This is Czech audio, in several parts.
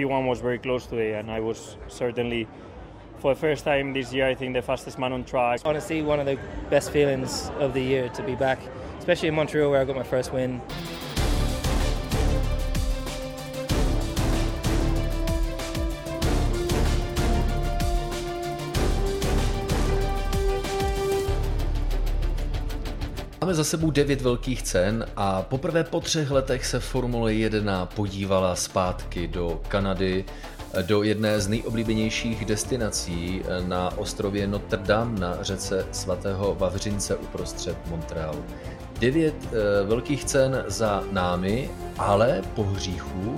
P1 was very close today, and I was certainly, for the first time this year, I think the fastest man on track. Honestly, one of the best feelings of the year to be back, especially in Montreal where I got my first win. Za sebou devět velkých cen a poprvé po třech letech se Formule 1 podívala zpátky do Kanady, do jedné z nejoblíbenějších destinací na ostrově Notre Dame na řece svatého Vavřince uprostřed Montrealu. Devět e, velkých cen za námi, ale po hříchu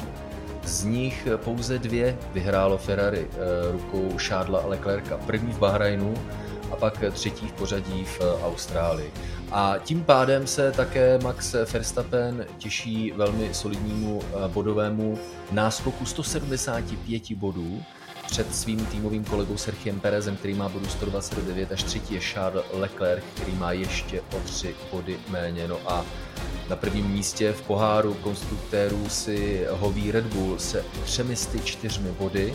z nich pouze dvě vyhrálo Ferrari e, rukou Šádla Leclerca. První v Bahrajnu a pak třetí v pořadí v Austrálii. A tím pádem se také Max Verstappen těší velmi solidnímu eh, bodovému náskoku 175 bodů před svým týmovým kolegou Sergiem Perezem, který má bodu 129, až třetí je Charles Leclerc, který má ještě o tři body méně. No a na prvním místě v poháru konstruktérů si hoví Red Bull se 304 body,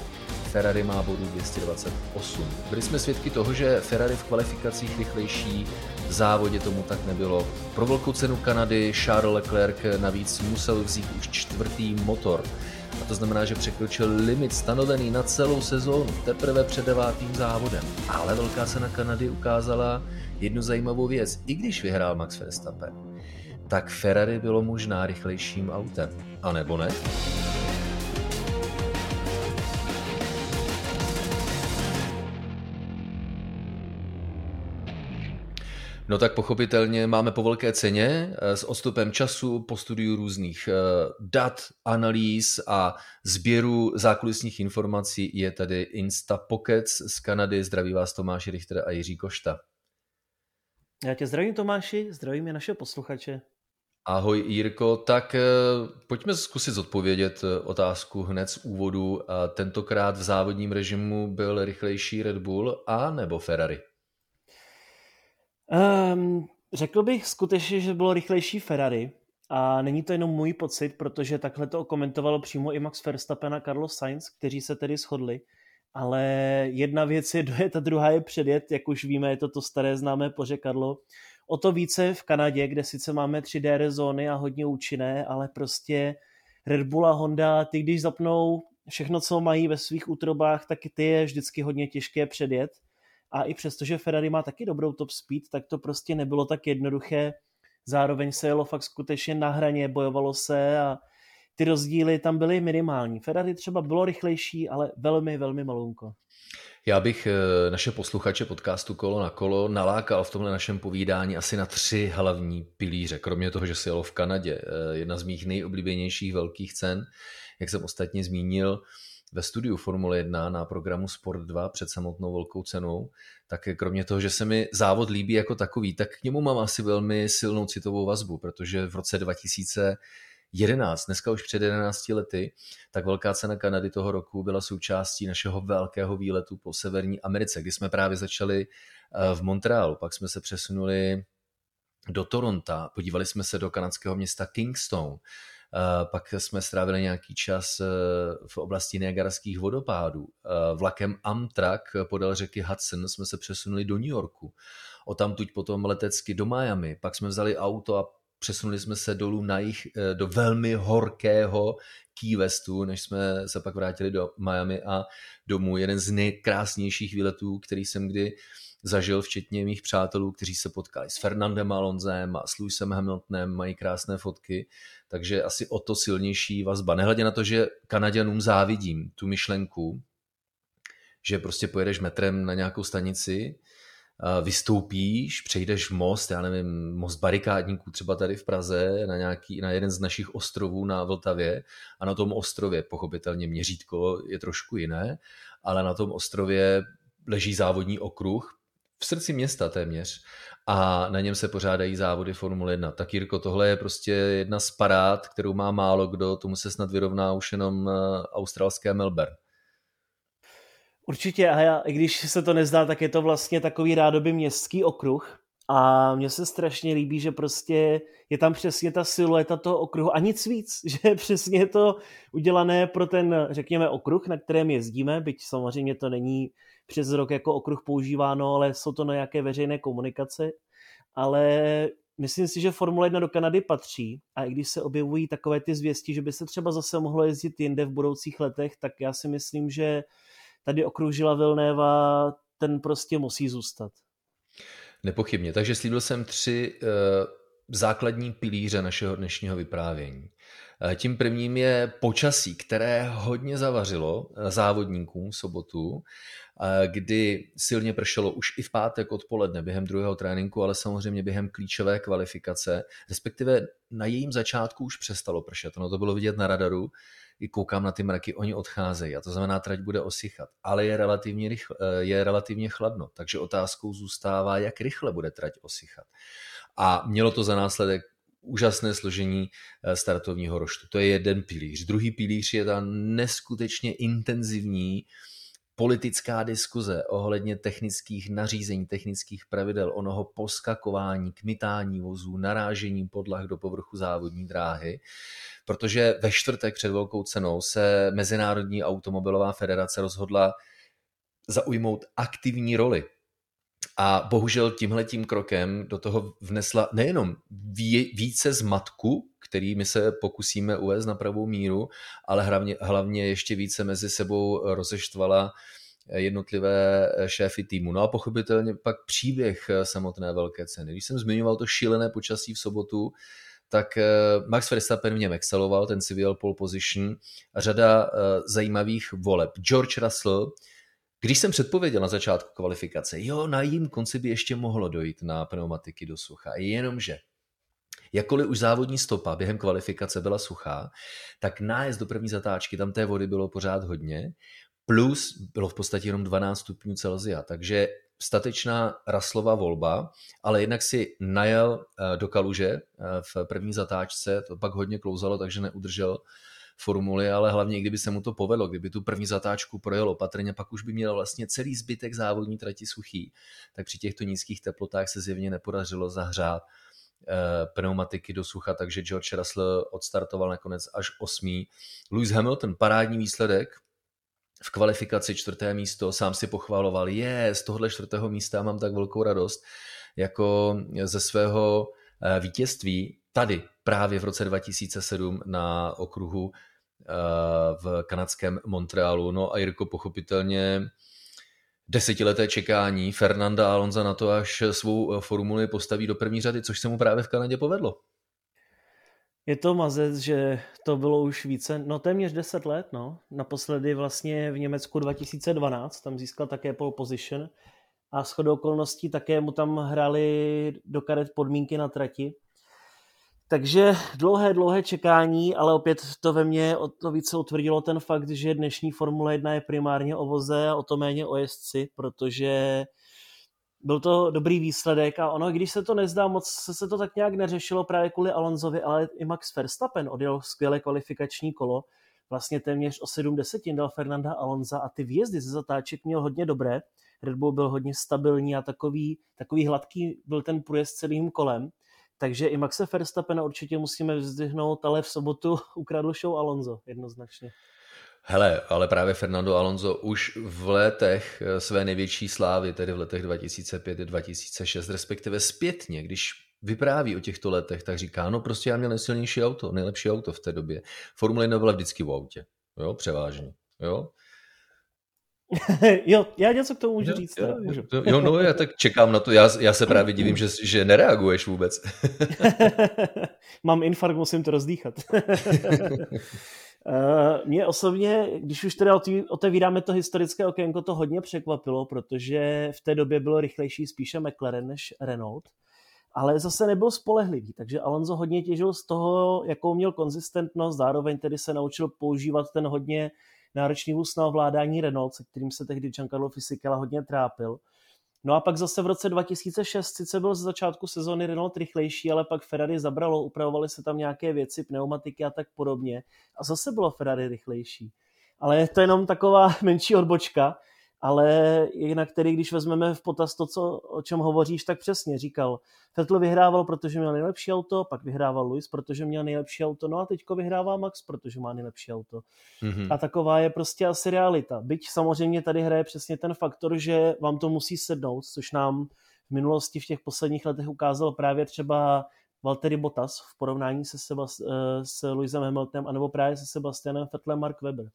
Ferrari má bodů 228. Byli jsme svědky toho, že Ferrari v kvalifikacích rychlejší, závodě tomu tak nebylo. Pro velkou cenu Kanady Charles Leclerc navíc musel vzít už čtvrtý motor. A to znamená, že překročil limit stanovený na celou sezónu teprve před devátým závodem. Ale velká cena Kanady ukázala jednu zajímavou věc. I když vyhrál Max Verstappen, tak Ferrari bylo možná rychlejším autem. A nebo ne? No tak pochopitelně máme po velké ceně eh, s odstupem času, po studiu různých eh, dat, analýz a sběru zákulisních informací je tady Insta Pockets z Kanady. Zdraví vás Tomáš Richter a Jiří Košta. Já tě zdravím Tomáši, zdravím i naše posluchače. Ahoj Jirko, tak eh, pojďme zkusit zodpovědět otázku hned z úvodu. Tentokrát v závodním režimu byl rychlejší Red Bull a nebo Ferrari? Um, řekl bych skutečně, že bylo rychlejší Ferrari a není to jenom můj pocit, protože takhle to komentovalo přímo i Max Verstappen a Carlos Sainz, kteří se tedy shodli. Ale jedna věc je dojet a druhá je předjet, jak už víme, je to to staré známé pořekadlo. O to více v Kanadě, kde sice máme 3D zóny a hodně účinné, ale prostě Red Bull a Honda, ty když zapnou všechno, co mají ve svých útrobách, tak ty je vždycky hodně těžké předjet a i přesto, že Ferrari má taky dobrou top speed, tak to prostě nebylo tak jednoduché. Zároveň se jelo fakt skutečně na hraně, bojovalo se a ty rozdíly tam byly minimální. Ferrari třeba bylo rychlejší, ale velmi, velmi malunko. Já bych eh, naše posluchače podcastu Kolo na kolo nalákal v tomhle našem povídání asi na tři hlavní pilíře. Kromě toho, že se jelo v Kanadě, eh, jedna z mých nejoblíbenějších velkých cen, jak jsem ostatně zmínil, ve studiu Formule 1 na programu Sport 2 před samotnou velkou cenou, tak kromě toho, že se mi závod líbí jako takový, tak k němu mám asi velmi silnou citovou vazbu, protože v roce 2011, dneska už před 11 lety, tak velká cena Kanady toho roku byla součástí našeho velkého výletu po Severní Americe, kdy jsme právě začali eh, v Montrealu, pak jsme se přesunuli do Toronto, podívali jsme se do kanadského města Kingston, pak jsme strávili nějaký čas eh, v oblasti Niagarských vodopádů. Eh, vlakem Amtrak podél řeky Hudson jsme se přesunuli do New Yorku. O tamtuť potom letecky do Miami. Pak jsme vzali auto a přesunuli jsme se dolů na jich do velmi horkého Key Westu, než jsme se pak vrátili do Miami a domů. Jeden z nejkrásnějších výletů, který jsem kdy zažil, včetně mých přátelů, kteří se potkali s Fernandem Alonzem a s Lewisem Hamiltonem, mají krásné fotky takže asi o to silnější vazba. Nehledě na to, že Kanaděnům závidím tu myšlenku, že prostě pojedeš metrem na nějakou stanici, vystoupíš, přejdeš most, já nevím, most barikádníků třeba tady v Praze, na, nějaký, na jeden z našich ostrovů na Vltavě a na tom ostrově, pochopitelně měřítko je trošku jiné, ale na tom ostrově leží závodní okruh, v srdci města téměř a na něm se pořádají závody Formule 1. Tak Jirko, tohle je prostě jedna z parád, kterou má málo kdo, tomu se snad vyrovná už jenom eh, australské Melbourne. Určitě a já, i když se to nezdá, tak je to vlastně takový rádoby městský okruh A mně se strašně líbí, že prostě je tam přesně ta silueta toho okruhu a nic víc, že přesně je to udělané pro ten, řekněme, okruh, na kterém jezdíme, byť samozřejmě to není přes rok jako okruh používáno, ale jsou to na nějaké veřejné komunikace. Ale myslím si, že Formule 1 do Kanady patří a i když se objevují takové ty zvěsti, že by se třeba zase mohlo jezdit jinde v budoucích letech, tak já si myslím, že tady okruh Žila Vilnéva ten prostě musí zůstat. Nepochybně. Takže slíbil jsem tři uh, základní pilíře našeho dnešního vyprávění. Uh, tím prvním je počasí, které hodně zavařilo eh, závodníkům v sobotu, kdy silně pršelo už i v pátek odpoledne během druhého tréninku, ale samozřejmě během klíčové kvalifikace, respektive na jejím začátku už přestalo pršet. Ono to bylo vidět na radaru, i koukám na ty mraky, oni odcházejí a to znamená, trať bude osychat, ale je relativně, rychle, eh, je relativně chladno, takže otázkou zůstává, jak rychle bude trať osychat. A mělo to za následek úžasné složení eh, startovního roštu. To je jeden pilíř. Druhý pilíř je ta neskutečně intenzivní politická diskuze ohledně technických nařízení, technických pravidel, onoho poskakování, kmitání vozů, narážení podlah do povrchu závodní dráhy, protože ve čtvrtek před velkou cenou se Mezinárodní automobilová federace rozhodla zaujmout aktivní roli. A bohužel tímhletím krokem do toho vnesla nejenom více zmatku, který my se pokusíme uvést na pravou míru, ale hlavně, hlavně ještě více mezi sebou rozeštvala jednotlivé šéfy týmu. No a pochopitelně pak příběh samotné velké ceny. Když jsem zmiňoval to šílené počasí v sobotu, tak eh, Max Verstappen v něm exceloval, ten si vyjel pole position a řada eh, zajímavých voleb. George Russell, když jsem předpověděl na začátku kvalifikace, jo, na jím konci by ještě mohlo dojít na pneumatiky do sucha, jenomže Jakkoliv už závodní stopa během kvalifikace byla suchá, tak nájezd do první zatáčky, tam té vody bylo pořád hodně, plus bylo v podstatě jenom 12 stupňů Celsia, takže statečná Raslová volba, ale jednak si najel eh, do kaluže eh, v první zatáčce, to pak hodně klouzalo, takže neudržel formuly, ale hlavně kdyby se mu to povedlo, kdyby tu první zatáčku projel opatrně, pak už by měl vlastně celý zbytek závodní trati suchý, tak při těchto nízkých teplotách se zjevně nepodařilo zahřát Eh, pneumatiky do sucha, takže George Russell odstartoval nakonec až osmý. Lewis Hamilton, parádní výsledek, v kvalifikaci čtvrté místo, sám si pochvaloval, je, z tohohle čtvrtého místa mám tak velkou radost, jako ze svého eh, vítězství tady právě v roce 2007 na okruhu v kanadském Montrealu. No a Jirko pochopitelně desetileté čekání Fernanda Alonza na to, až svou eh, formuli postaví do první řady, což se mu právě v Kanadě povedlo. Je to mazec, že to bylo už více, no téměř 10 let, no. Naposledy vlastně v Německu 2012, tam získal také pole position a shodou okolností také mu tam hráli do karet podmínky na trati. Takže dlouhé, dlouhé čekání, ale opět to ve mně o to více utvrdilo ten fakt, že dnešní Formule 1 je primárně o voze a o to méně o jezdci, protože byl to dobrý výsledek a ono, když se to nezdá, moc se, to tak nějak neřešilo právě kvůli Alonsovi, ale i Max Verstappen odjel skvělé kvalifikační kolo, vlastně téměř o 7 desetin dal Fernanda Alonza a ty výjezdy ze zatáček měl hodně dobré, Red Bull byl hodně stabilní a takový, takový hladký byl ten průjezd celým kolem, takže i Maxe Verstappena určitě musíme vyzdvihnout, ale v sobotu ukradl show Alonso jednoznačně. Hele, ale právě Fernando Alonso už v letech eh, své největší slávy, tedy v letech 2005 2006, respektive zpětně, když vypráví o těchto letech, tak říká, no prostě já měl nejsilnější auto, nejlepší auto v té době. Formule 1 byla vždycky v autě, jo, převážně, jo. jo, já něco k tomu můžu jo, říct. Jo, můžu. jo, no já tak čekám na to, já, já se právě divím, že, že nereaguješ vůbec. Mám infarkt, musím to rozdýchat. Uh, mě osobně, když už teda otevíráme to historické okénko, to hodně překvapilo, protože v té době bylo rychlejší spíše McLaren než Renault, ale zase nebyl spolehlivý, takže Alonso hodně těžil z toho, jakou měl konzistentnost, zároveň tedy se naučil používat ten hodně náročný vůz na ovládání Renault, se kterým se tehdy Giancarlo Fisichella hodně trápil. No a pak zase v roce 2006 sice byl z začátku sezóny Renault rychlejší, ale pak Ferrari zabralo, upravovaly se tam nějaké věci, pneumatiky a tak podobně. A zase bylo Ferrari rychlejší. Ale je to jenom taková menší odbočka. Ale jinak tedy, když vezmeme v potaz to, co, o čem hovoříš, tak přesně říkal, Vettel vyhrával, protože měl nejlepší auto, pak vyhrával Luis, protože měl nejlepší auto, no a teďko vyhrává Max, protože má nejlepší auto. Mm-hmm. A taková je prostě asi realita. Byť samozřejmě tady hraje přesně ten faktor, že vám to musí sednout, což nám v minulosti v těch posledních letech ukázal právě třeba Valtteri Bottas v porovnání se, Sebast- eh, s Luisem Hamiltonem, anebo právě se Sebastianem Vettelem Mark Webber.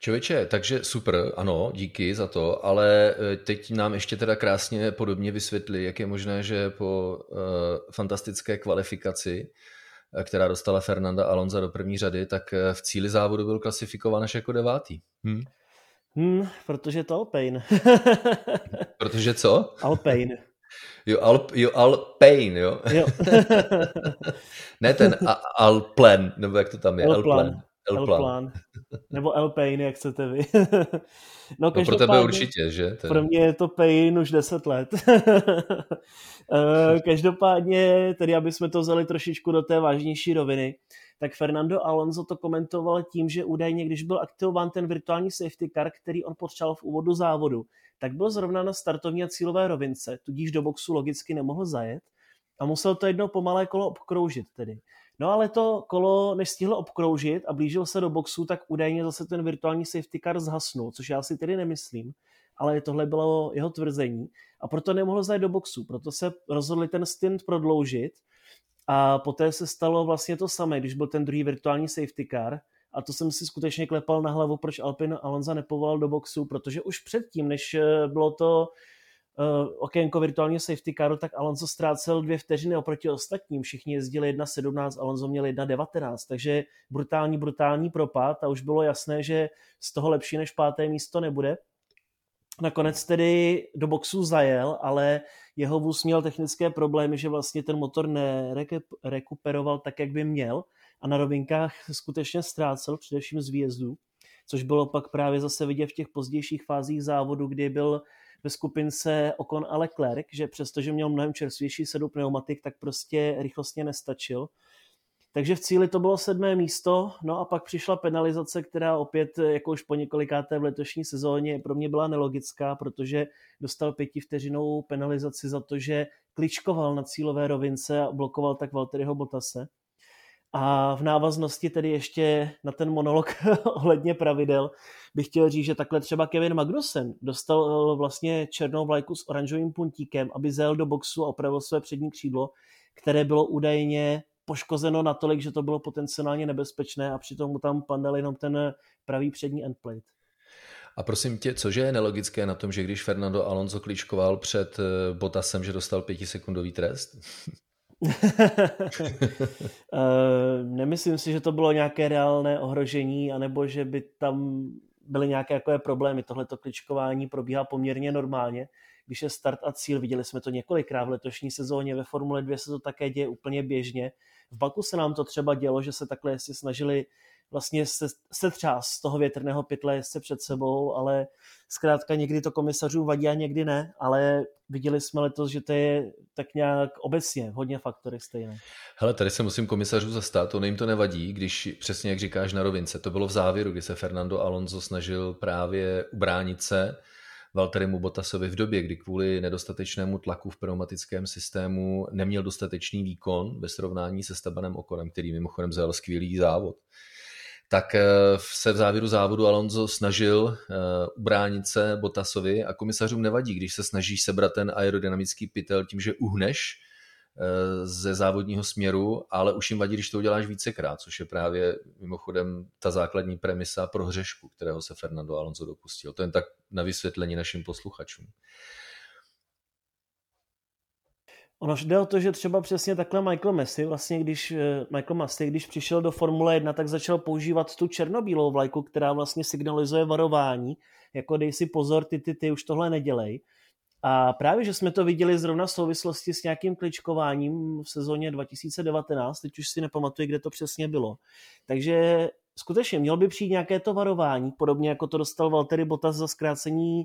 Člověče, takže super, ano, díky za to, ale eh, teď nám ještě teda krásně podobně vysvětli, jak je možné, že po uh, fantastické kvalifikaci, která dostala Fernanda Alonso do první řady, tak v cíli závodu byl klasifikován až jako devátý. Hm? Hmm, protože to Alpine. protože co? Alpine. Jo, Alp, jo Alpine, jo? jo. ne ten a, Alplen, nebo jak to tam je? Alplen. Elplan. Nebo Elpain, jak chcete vy. no, no pro tebe určitě, že? Ten... Pro mě je to Pain už 10 let. Eh, každopádně, tedy aby jsme to vzali trošičku do té vážnější roviny, tak Fernando Alonso to komentoval tím, že údajně, když byl aktivován ten virtuální safety car, který on potřeboval v úvodu závodu, tak byl zrovna na startovní a cílové rovince, tudíž do boxu logicky nemohl zajet a musel to jedno pomalé kolo obkroužit tedy. No ale to kolo, než stihl obkroužit a blížil se do boxu, tak údajně zase ten virtuální safety car zhasnul, což já si tedy nemyslím, ale tohle bylo jeho tvrzení. A proto nemohl zajít do boxu, proto se rozhodli ten stint prodloužit. A poté se stalo vlastně to samé, když byl ten druhý virtuální safety car. A to jsem si skutečně klepal na hlavu, proč Alpin Alonza nepovolal do boxu, protože už předtím, než eh, bylo to okénko virtuálního safety caru, tak Alonso ztrácel dvě vteřiny oproti ostatním. Všichni jezdili 1.17, Alonso měl 1.19, takže brutální, brutální propad a už bylo jasné, že z toho lepší než páté místo nebude. Nakonec tedy do boxu zajel, ale jeho vůz měl technické problémy, že vlastně ten motor nerekuperoval tak, jak by měl a na rovinkách skutečně ztrácel, především z výjezdu, což bylo pak právě zase vidět v těch pozdějších fázích závodu, kdy byl ve skupince Ocon a Leclerc, že přestože měl mnohem čerstvější sedu pneumatik, tak prostě rychlostně nestačil. Takže v cíli to bylo sedmé místo, no a pak přišla penalizace, která opět, jako už po několikáté v letošní sezóně, pro mě byla nelogická, protože dostal pětivteřinou penalizaci za to, že kličkoval na cílové rovince a blokoval tak Valtteriho Bottase. A v návaznosti tedy ještě na ten monolog ohledně pravidel bych chtěl říct, že takhle třeba Kevin Magnussen dostal eh, vlastně černou vlajku s oranžovým puntíkem, aby zel do boxu a opravil své přední křídlo, které bylo údajně poškozeno natolik, že to bylo potenciálně nebezpečné a přitom mu tam pandal jenom ten pravý přední endplate. A prosím tě, cože je nelogické na tom, že když Fernando Alonso kličkoval před eh, Botasem, že dostal pětisekundový trest? Eh, nemyslím si, že to bylo nějaké reálné ohrožení, anebo že by tam byly nějaké jako problémy. Tohleto kličkování probíhá poměrně normálně. Když je start a cíl, viděli jsme to několikrát v letošní sezóně, ve Formule 2 se to také děje úplně běžně. V Baku se nám to třeba dělo, že se takhle si snažili vlastně se, se třeba z toho větrného pytle se před sebou, ale zkrátka někdy to komisařům vadí a někdy ne, ale viděli jsme letos, že to je tak nějak obecně hodně faktory stejné. Hele, tady se musím komisařů zastat, to jim to nevadí, když přesně jak říkáš na rovince, to bylo v závěru, kdy se Fernando Alonso snažil právě ubránit se Valterimu Bottasovi v době, kdy kvůli nedostatečnému tlaku v pneumatickém systému neměl dostatečný výkon ve srovnání se Stabanem Okonem, který mimochodem zajel skvělý závod tak eh, se v závěru závodu Alonso snažil eh, ubránit se Botasovi a komisařům nevadí, když se snažíš sebrat ten aerodynamický pytel tím, že uhneš eh, ze závodního směru, ale už jim vadí, když to uděláš vícekrát, což je právě mimochodem ta základní premisa pro hřešku, kterého se Fernando Alonso dopustil. To jen tak na vysvětlení našim posluchačům. Ono jde o to, že třeba přesně takhle Michael Messi, vlastně když eh, Michael Messi, když přišel do Formule 1, tak začal používat tu černobílou vlajku, která vlastně signalizuje varování, jako dej si pozor, ty, ty, ty už tohle nedělej. A právě, že jsme to viděli zrovna v souvislosti s nějakým kličkováním v sezóně 2019, teď už si nepamatuji, kde to přesně bylo. Takže skutečně měl by přijít nějaké to varování, podobně jako to dostal Valtteri Bottas za zkrácení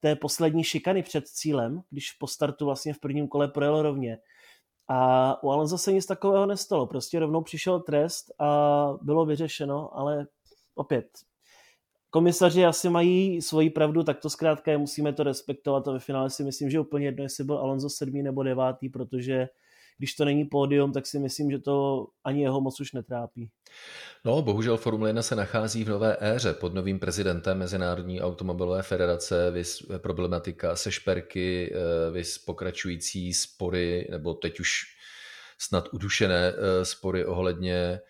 té poslední šikany před cílem, když po startu vlastně v prvním kole projel rovně. A u Alonso se nic takového nestalo. Prostě rovnou přišel trest a bylo vyřešeno, ale opět komisaři asi mají svoji pravdu, tak to zkrátka je, musíme to respektovat a ve finále si myslím, že úplně jedno, jestli byl Alonso sedmý nebo devátý, protože když to není pódium, tak si myslím, že to ani jeho moc už netrápí. No, bohužel Formule 1 se nachází v nové éře pod novým prezidentem Mezinárodní automobilové federace, vys problematika sešperky, eh, vys pokračující spory, nebo teď už snad udušené eh, spory ohledně eh,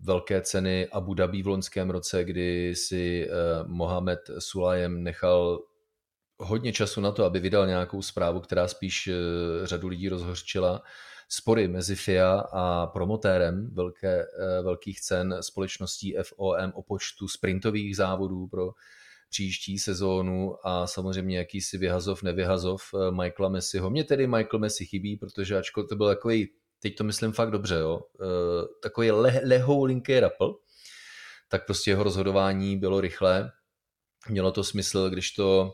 velké ceny Abu Dhabi v loňském roce, kdy si Mohamed Sulajem nechal hodně času na to, aby vydal nějakou zprávu, která spíš eh, řadu lidí rozhořčila. Spory mezi FIA a promotérem velké, eh, velkých cen společností FOM o počtu sprintových závodů pro příští sezónu a samozřejmě jakýsi vyhazov, nevyhazov eh, Michaela Messiho. Mně tedy Michael Messi chybí, protože ačkoliv to byl takový, teď to myslím fakt dobře, jo, takový le, lehou linký rapl, tak prostě jeho rozhodování bylo rychlé. Mělo to smysl, když to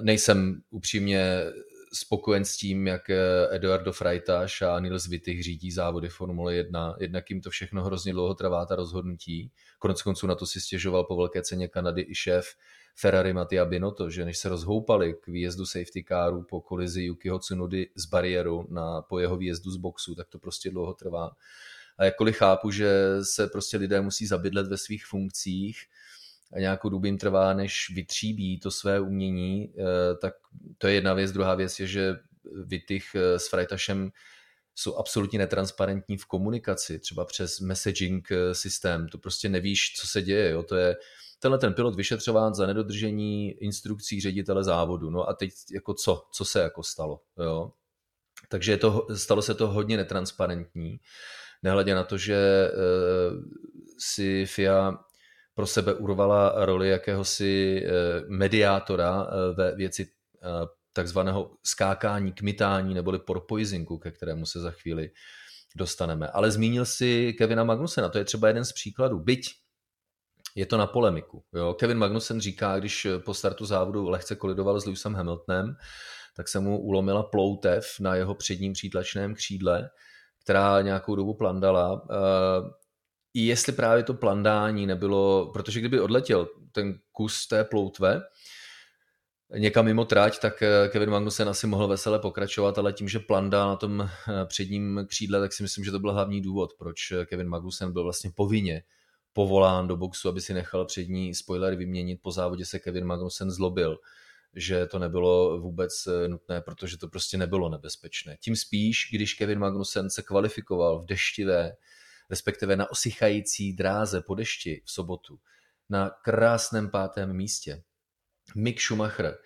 nejsem upřímně spokojen s tím, jak Eduardo Freitas a Nils Wittich řídí závody Formule 1. Jednak jim to všechno hrozně dlouho trvá, ta rozhodnutí. Konec konců na to si stěžoval po velké ceně Kanady i šéf Ferrari Mattia Binotto, že než se rozhoupali k výjezdu safety caru po kolizi Yukiho Tsunody z bariéru na, po jeho výjezdu z boxu, tak to prostě dlouho trvá. A jakkoliv chápu, že se prostě lidé musí zabydlet ve svých funkcích, nějakou dobu jim trvá, než vytříbí to své umění, eh, tak to je jedna věc. Druhá věc je, že Vytych eh, s Freitašem jsou absolutně netransparentní v komunikaci, třeba přes messaging eh, systém. To prostě nevíš, co se děje. Jo? To je tenhle ten pilot vyšetřován za nedodržení instrukcí ředitele závodu. No a teď jako co? Co se jako stalo? Jo? Takže je to, stalo se to hodně netransparentní. Nehledě na to, že si FIA pro sebe urvala roli jakéhosi eh, mediátora eh, ve věci eh, takzvaného skákání, kmitání neboli porpoisingu, ke kterému se za chvíli dostaneme. Ale zmínil si Kevina Magnusena, to je třeba jeden z příkladů. Byť je to na polemiku. Jo? Kevin Magnussen říká, když po startu závodu lehce kolidoval s Lewisem Hamiltonem, tak se mu ulomila ploutev na jeho předním přítlačném křídle, která nějakou dobu plandala jestli právě to plandání nebylo, protože kdyby odletěl ten kus té ploutve někam mimo trať, tak eh, Kevin Magnussen asi mohl vesele pokračovat, ale tím, že plandá na tom eh, předním křídle, tak si myslím, že to byl hlavní důvod, proč eh, Kevin Magnussen byl vlastně povinně povolán do boxu, aby si nechal přední spoiler vyměnit. Po závodě se Kevin Magnussen zlobil, že to nebylo vůbec nutné, protože to prostě nebylo nebezpečné. Tím spíš, když Kevin Magnussen se kvalifikoval v deštivé respektive na osychající dráze po dešti v sobotu, na krásném pátém místě. Mick Schumacher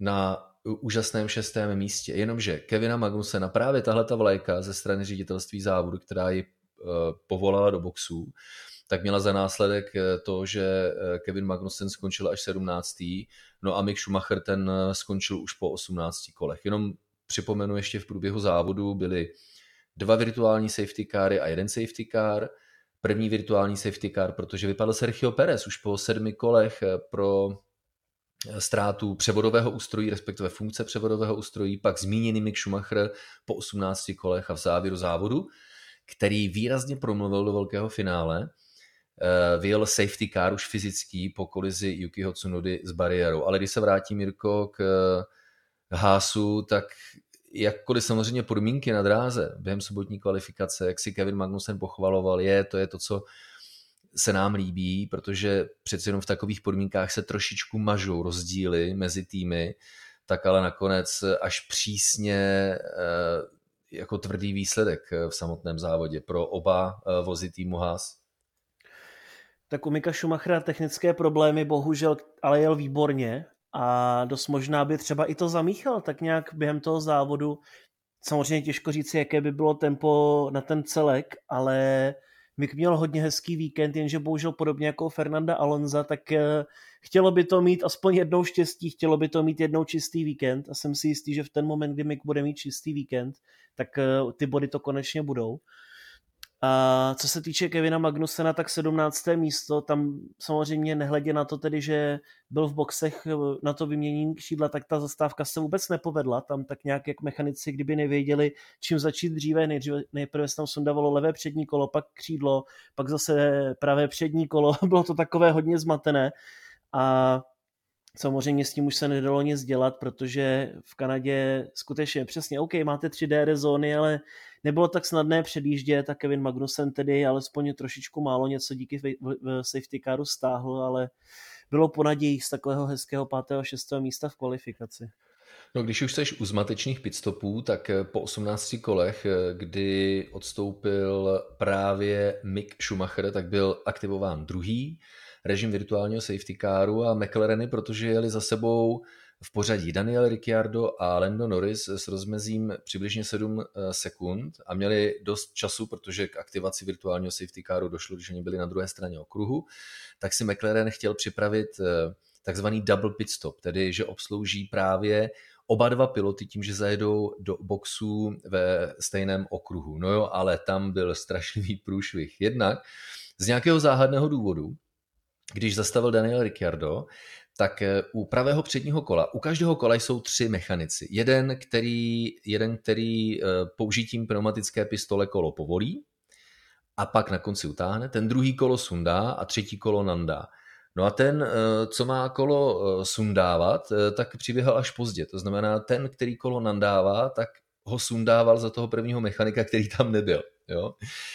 na úžasném šestém místě, jenomže Kevina Magnuse na právě tahle ta vlajka ze strany ředitelství závodu, která ji eh, povolala do boxů, tak měla za následek eh, to, že eh, Kevin Magnussen skončil až 17. No a Mick Schumacher ten skončil už po 18 kolech. Jenom připomenu ještě v průběhu závodu byly dva virtuální safety cary a jeden safety car. První virtuální safety car, protože vypadl Sergio Perez už po sedmi kolech eh, pro eh, ztrátu převodového ústrojí, respektive funkce převodového ústrojí, pak zmíněný Mick Schumacher po 18 kolech a v závěru závodu, který výrazně promluvil do velkého finále, eh, vyjel safety car už fyzický po kolizi Yukiho Tsunody s bariérou. Ale když se vrátím, Jirko, k Hásu, tak jakkoliv samozřejmě podmínky na dráze během sobotní kvalifikace, jak si Kevin Magnussen pochvaloval, je, to je to, co se nám líbí, protože přeci jenom v takových podmínkách se trošičku mažou rozdíly mezi týmy, tak ale nakonec až přísně eh, jako tvrdý výsledek v samotném závodě pro oba eh, vozy týmu Haas. Tak u Mika Schumachera technické problémy bohužel, ale jel výborně a dost možná by třeba i to zamíchal tak nějak během toho závodu. Samozřejmě těžko říct, jaké by bylo tempo na ten celek, ale Mick měl hodně hezký víkend, jenže bohužel podobně jako Fernanda Alonza, tak eh, chtělo by to mít aspoň jednou štěstí, chtělo by to mít jednou čistý víkend a jsem si jistý, že v ten moment, kdy Mick bude mít čistý víkend, tak eh, ty body to konečně budou. A co se týče Kevina Magnusena, tak 17. místo, tam samozřejmě nehledě na to tedy, že byl v boxech na to vyměnění křídla, tak ta zastávka se vůbec nepovedla. Tam tak nějak jak mechanici, kdyby nevěděli, čím začít dříve, nejdříve, nejprve se tam sundavalo levé přední kolo, pak křídlo, pak zase pravé přední kolo. Bylo to takové hodně zmatené. A Samozřejmě s tím už se nedalo nic dělat, protože v Kanadě skutečně přesně, OK, máte 3 DR zóny, ale nebylo tak snadné předjíždět a Kevin Magnussen tedy alespoň trošičku málo něco díky safety caru stáhl, ale bylo po naději z takového hezkého 5. a 6. místa v kvalifikaci. No, když už jsi u zmatečných pitstopů, tak po 18 kolech, kdy odstoupil právě Mick Schumacher, tak byl aktivován druhý režim virtuálního safety caru a McLareny, protože jeli za sebou v pořadí Daniel Ricciardo a Lando Norris s rozmezím přibližně 7 eh, sekund a měli dost času, protože k aktivaci virtuálního safety caru došlo, když oni byli na druhé straně okruhu, tak si McLaren chtěl připravit eh, takzvaný double pit stop, tedy že obslouží právě oba dva piloty tím, že zajedou do boxu ve stejném okruhu. No jo, ale tam byl strašlivý průšvih. Jednak z nějakého záhadného důvodu když zastavil Daniel Ricciardo, tak eh, u pravého předního kola, u každého kola jsou tři mechanici. Jeden, který, jeden, který eh, použitím pneumatické pistole kolo povolí a pak na konci utáhne, ten druhý kolo sundá a třetí kolo nandá. No a ten, eh, co má kolo sundávat, tak přiběhal až pozdě. To znamená, ten, který kolo nandává, tak ho sundával za toho prvního mechanika, který tam nebyl. Jo?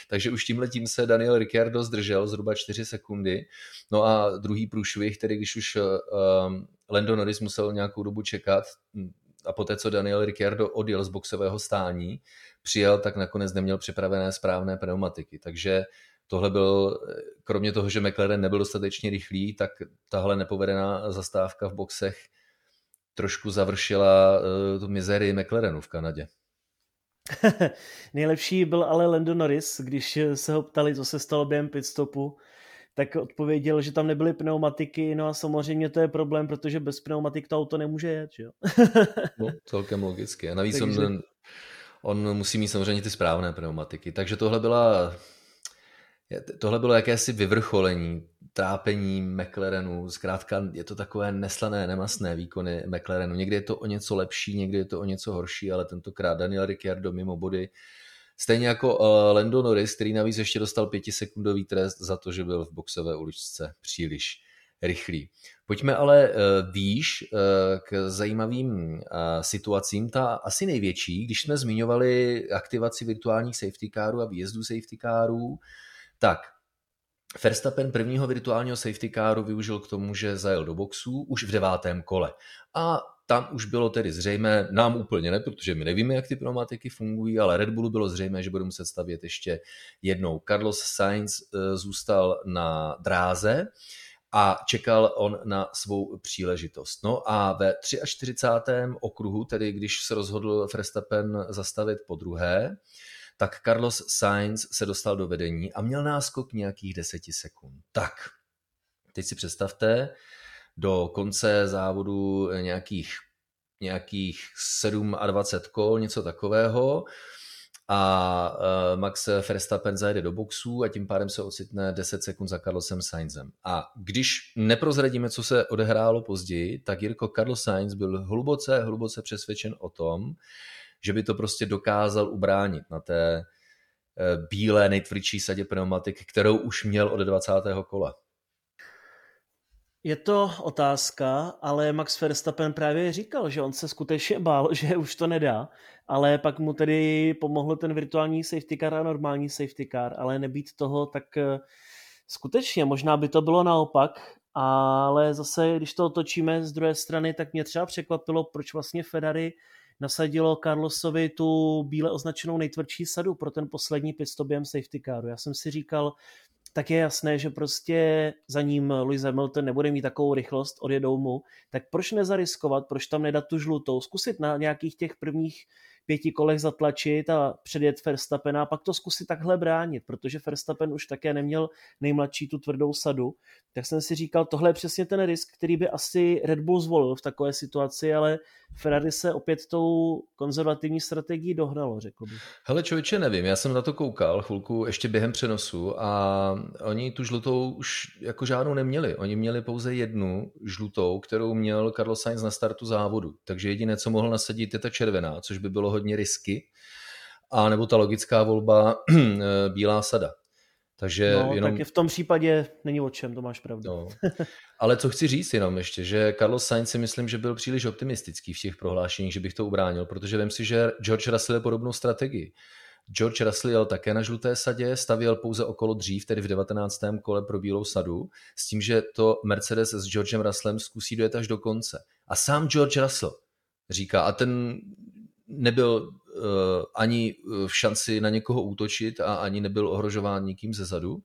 Takže už tímhle tím se Daniel Ricciardo zdržel zhruba 4 sekundy. No a druhý průšvih, tedy když už uh, Lando Norris musel nějakou dobu čekat hm, a poté, co Daniel Ricciardo odjel z boxového stání, přijel, tak nakonec neměl připravené správné pneumatiky. Takže tohle byl, kromě toho, že McLaren nebyl dostatečně rychlý, tak tahle nepovedená zastávka v boxech trošku završila uh, tu mizerii McLarenu v Kanadě. Nejlepší byl ale Lando Norris, když se ho ptali, co se stalo během pitstopu, tak odpověděl, že tam nebyly pneumatiky, no a samozřejmě to je problém, protože bez pneumatik to auto nemůže jet, že jo? no, celkem logicky. A navíc Takže... on, on musí mít samozřejmě ty správné pneumatiky. Takže tohle byla tohle bylo jakési vyvrcholení trápení McLarenu, zkrátka je to takové neslané, nemastné výkony McLarenu. Někdy je to o něco lepší, někdy je to o něco horší, ale tentokrát Daniel Ricciardo mimo body. Stejně jako uh, Lando Norris, který navíc ještě dostal pětisekundový trest za to, že byl v boxové uličce příliš rychlý. Pojďme ale uh, výš uh, k zajímavým situacím. Ta asi největší, když jsme zmiňovali aktivaci virtuálních safety carů a výjezdů safety carů, tak Verstappen prvního virtuálního safety caru využil k tomu, že zajel do boxů už v devátém kole. A tam už bylo tedy zřejmé, nám úplně ne, protože my nevíme, jak ty pneumatiky fungují, ale Red Bullu bylo zřejmé, že bude muset stavět ještě jednou. Carlos Sainz eh, zůstal na dráze a čekal on na svou příležitost. No a ve 43. okruhu, tedy když se rozhodl Verstappen zastavit po druhé, tak Carlos Sainz se dostal do vedení a měl náskok nějakých 10 sekund. Tak, teď si představte, do konce závodu nějakých, nějakých 7 a 20 kol, něco takového, a uh, Max Verstappen zajede do boxu a tím pádem se ocitne 10 sekund za Carlosem Sainzem. A když neprozradíme, co se odehrálo později, tak Jirko Carlos Sainz byl hluboce, hluboce přesvědčen o tom, že by to prostě dokázal ubránit na té eh, bílé nejtvrdší sadě pneumatik, kterou už měl od 20. kola. Je to otázka, ale Max Verstappen právě říkal, že on se skutečně bál, že už to nedá, ale pak mu tedy pomohl ten virtuální safety car a normální safety car, ale nebýt toho, tak eh, skutečně možná by to bylo naopak, ale zase, když to otočíme z druhé strany, tak mě třeba překvapilo, proč vlastně Ferrari nasadilo Carlosovi tu bíle označenou nejtvrdší sadu pro ten poslední pitstop během safety caru. Já jsem si říkal, tak je jasné, že prostě za ním Lewis Hamilton nebude mít takovou rychlost, odjedou mu, tak proč nezariskovat, proč tam nedat tu žlutou, zkusit na nějakých těch prvních pěti kolech zatlačit a předjet Verstappena a pak to zkusit takhle bránit, protože Verstappen už také neměl nejmladší tu tvrdou sadu. Tak jsem si říkal, tohle je přesně ten risk, který by asi Red Bull zvolil v takové situaci, ale Ferrari se opět tou konzervativní strategií dohnalo, řekl bych. Hele člověče, nevím, já jsem na to koukal chvilku ještě během přenosu a oni tu žlutou už jako žádnou neměli. Oni měli pouze jednu žlutou, kterou měl Carlos Sainz na startu závodu. Takže jediné, co mohl nasadit, je ta červená, což by bylo hodně risky. A nebo ta logická volba bílá sada. Takže no, jenom... tak v tom případě není o čem, to máš pravdu. No. Ale co chci říct jenom ještě, že Carlos Sainz si myslím, že byl příliš optimistický v těch prohlášeních, že bych to ubránil, protože vím si, že George Russell je podobnou strategii. George Russell jel také na žluté sadě, stavěl pouze okolo dřív, tedy v 19. kole pro bílou sadu, s tím, že to Mercedes s Georgem Russellem zkusí dojet až do konce. A sám George Russell říká, a ten nebyl uh, ani v šanci na někoho útočit a ani nebyl ohrožován nikým ze zadu.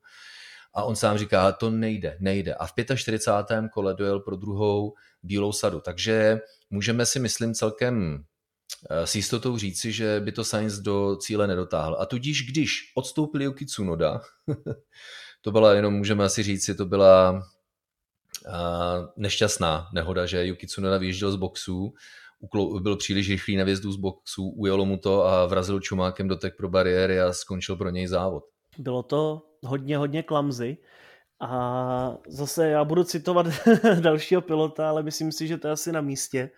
A on sám říká, to nejde, nejde. A v 45. kole dojel pro druhou bílou sadu. Takže můžeme si, myslím, celkem Eh, s jistotou říci, že by to Sainz do cíle nedotáhl. A tudíž, když odstoupil Yuki Tsunoda, to byla jenom, můžeme asi říci, to byla eh, nešťastná nehoda, že Yuki Tsunoda vyjížděl z boxů, byl příliš rychlý na vězdu z boxů, ujelo mu to a vrazil čumákem dotek pro bariéry a skončil pro něj závod. Bylo to hodně, hodně klamzy. A zase já budu citovat dalšího pilota, ale myslím si, že to je asi na místě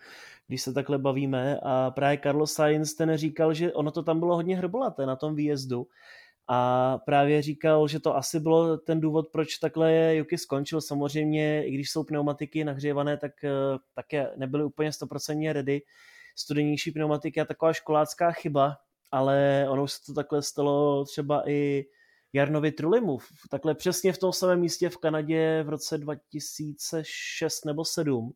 když se takhle bavíme. A právě Carlos Sainz ten říkal, že ono to tam bylo hodně hrbolaté na tom výjezdu. A právě říkal, že to asi bylo ten důvod, proč takhle Yuki skončil. Samozřejmě, i když jsou pneumatiky nahřívané, tak eh, také nebyly úplně 100% ready. Studenější pneumatiky a taková školácká chyba, ale ono se to takhle stalo třeba i Jarnovi Trulimu. Takhle přesně v tom samém místě v Kanadě v roce 2006 nebo 7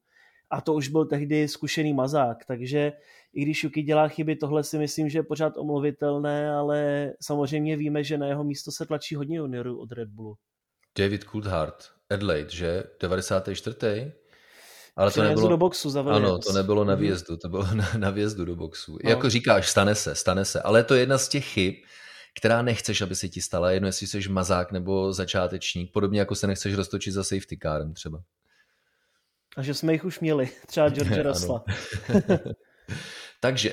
a to už byl tehdy zkušený mazák, takže i když Yuki dělá chyby, tohle si myslím, že je pořád omluvitelné, ale samozřejmě víme, že na jeho místo se tlačí hodně juniorů od Red Bullu. David Coulthard, Adelaide, že? 94. Ale to nebylo, do boxu za Ano, to nebylo na mhm. výjezdu, to bylo na, na výjezdu do boxu. No. Jako říkáš, stane se, stane se, ale to je jedna z těch chyb, která nechceš, aby se ti stala, jedno jestli jsi mazák nebo začátečník, podobně jako se nechceš roztočit za safety carem třeba. A že jsme jich už měli, třeba George Russell. takže,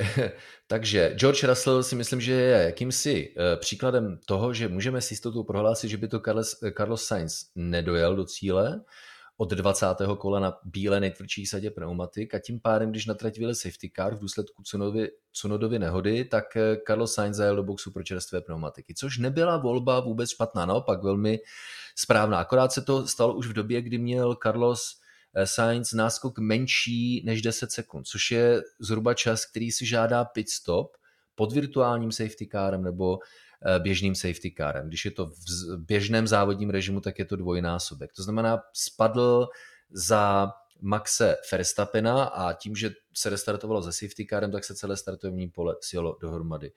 takže George Russell si myslím, že je jakýmsi uh, příkladem toho, že můžeme si jistotou prohlásit, že by to Carlos, Carlos Sainz nedojel do cíle od 20. kola na bílé nejtvrdší sadě pneumatik a tím pádem, když na trať safety car v důsledku Cunovi, Cunodovy nehody, tak eh, Carlos Sainz zajel do boxu pro čerstvé pneumatiky, což nebyla volba vůbec špatná, naopak velmi správná. Akorát se to stalo už v době, kdy měl Carlos Eh, Sainz náskok menší než 10 sekund, což je zhruba čas, který si žádá pit stop pod virtuálním safety carem nebo eh, běžným safety carem. Když je to v běžném závodním režimu, tak je to dvojnásobek. To znamená, spadl za Maxe Verstappena a tím, že se restartovalo ze safety carem, tak se celé startovní pole sjelo dohromady.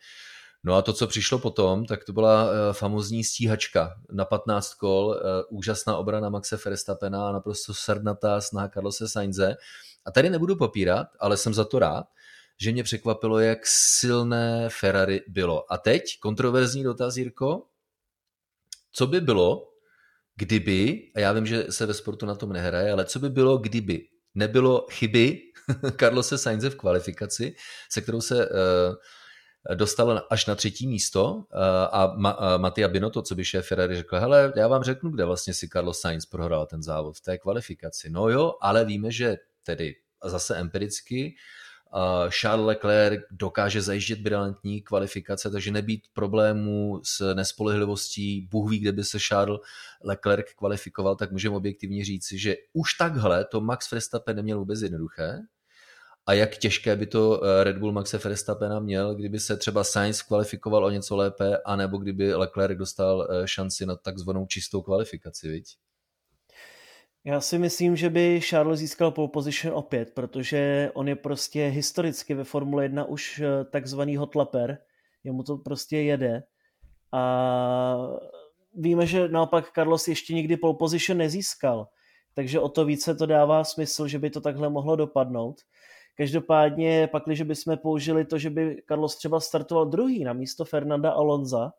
No a to, co přišlo potom, tak to byla eh, famozní stíhačka na 15 kol, eh, úžasná obrana Maxe Verstappena a naprosto srdnatá snaha Carlose Sainze. A tady nebudu popírat, ale jsem za to rád, že mě překvapilo, jak silné Ferrari bylo. A teď kontroverzní dotaz, Jirko. Co by bylo, kdyby, a já vím, že se ve sportu na tom nehraje, ale co by bylo, kdyby nebylo chyby Carlose Sainze v kvalifikaci, se kterou se uh, dostal až na třetí místo eh, a Matia Binotto, co by šéf Ferrari řekl, hele, já vám řeknu, kde vlastně si Carlos Sainz prohrál ten závod v té kvalifikaci. No jo, ale víme, že tedy zase empiricky Charles Leclerc dokáže zajíždět brilantní kvalifikace, takže nebýt problémů s nespolehlivostí, Bůh ví, kde by se Charles Leclerc kvalifikoval, tak můžeme objektivně říci, že už takhle to Max Verstappen neměl vůbec jednoduché, a jak těžké by to eh, Red Bull Maxe Verstappena měl, kdyby se třeba Sainz kvalifikoval o něco lépe, anebo kdyby Leclerc dostal eh, šanci na takzvanou čistou kvalifikaci, viď? Já si myslím, že by Charles získal pole position opět, protože on je prostě historicky ve Formule 1 už eh, takzvaný hotlaper, jemu to prostě jede a víme, že naopak Carlos ještě nikdy pole position nezískal, takže o to více to dává smysl, že by to takhle mohlo dopadnout. Každopádně pak, když bychom použili to, že by Carlos třeba startoval druhý na místo Fernanda Alonza,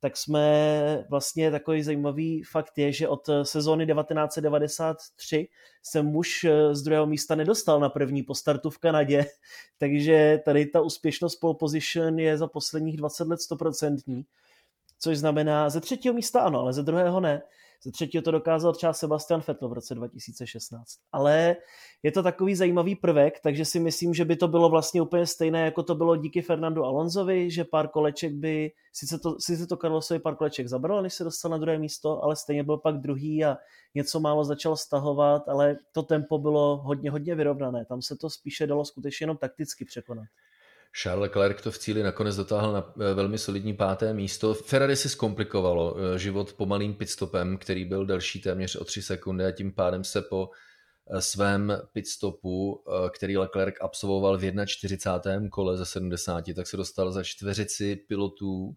tak jsme vlastně takový zajímavý fakt je, že od sezóny 1993 se muž eh, z druhého místa nedostal na první po startu v Kanadě, takže tady ta úspěšnost pole position je za posledních 20 let stoprocentní, což znamená ze třetího místa ano, ale ze druhého ne. Ze třetího to dokázal třeba Sebastian Vettel v roce 2016. Ale je to takový zajímavý prvek, takže si myslím, že by to bylo vlastně úplně stejné, jako to bylo díky Fernandu Alonsovi, že pár koleček by, sice to, sice to Carlosovi pár koleček zabralo, než se dostal na druhé místo, ale stejně byl pak druhý a něco málo začal stahovat, ale to tempo bylo hodně, hodně vyrovnané. Tam se to spíše dalo skutečně jenom takticky překonat. Charles Leclerc to v cíli nakonec dotáhl na eh, velmi solidní páté místo. Ferrari si zkomplikovalo eh, život pomalým pitstopem, který byl delší téměř o 3 sekundy a tím pádem se po eh, svém pitstopu, který Leclerc absolvoval v 41. kole ze 70, tak se dostal za čtveřici pilotů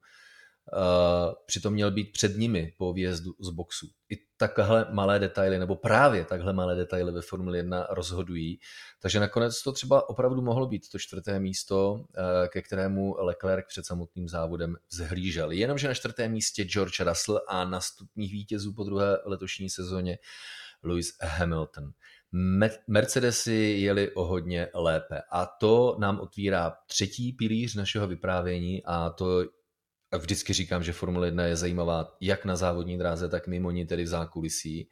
přitom měl být před nimi po výjezdu z boxu. I takhle malé detaily, nebo právě takhle malé detaily ve Formuli 1 rozhodují. Takže nakonec to třeba opravdu mohlo být to čtvrté místo, uh, ke kterému Leclerc před samotným závodem zhlížel. Jenomže na čtvrtém místě George Russell a na stupních vítězů po druhé letošní sezóně Lewis Hamilton. Mercedesy jeli o hodně lépe a to nám otvírá třetí pilíř našeho vyprávění a to vždycky říkám, že Formule 1 je zajímavá jak na závodní dráze, tak mimo ní, tedy v zákulisí.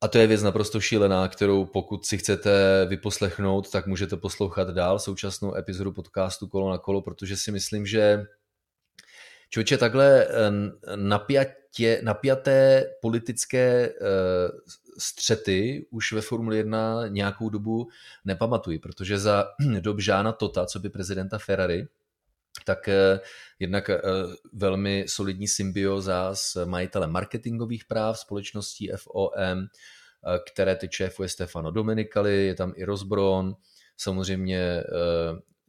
A to je věc naprosto šílená, kterou pokud si chcete vyposlechnout, tak můžete poslouchat dál současnou epizodu podcastu Kolo na kolo, protože si myslím, že člověče takhle eh, napjatě, napjaté politické eh, střety už ve Formule 1 nějakou dobu nepamatuji, protože za dob Žána Tota, co by prezidenta Ferrari, tak eh, jednak eh, velmi solidní symbioza s majitelem marketingových práv společností FOM, eh, které ty šéfuje Stefano Domenicali, je tam i Rozbron, samozřejmě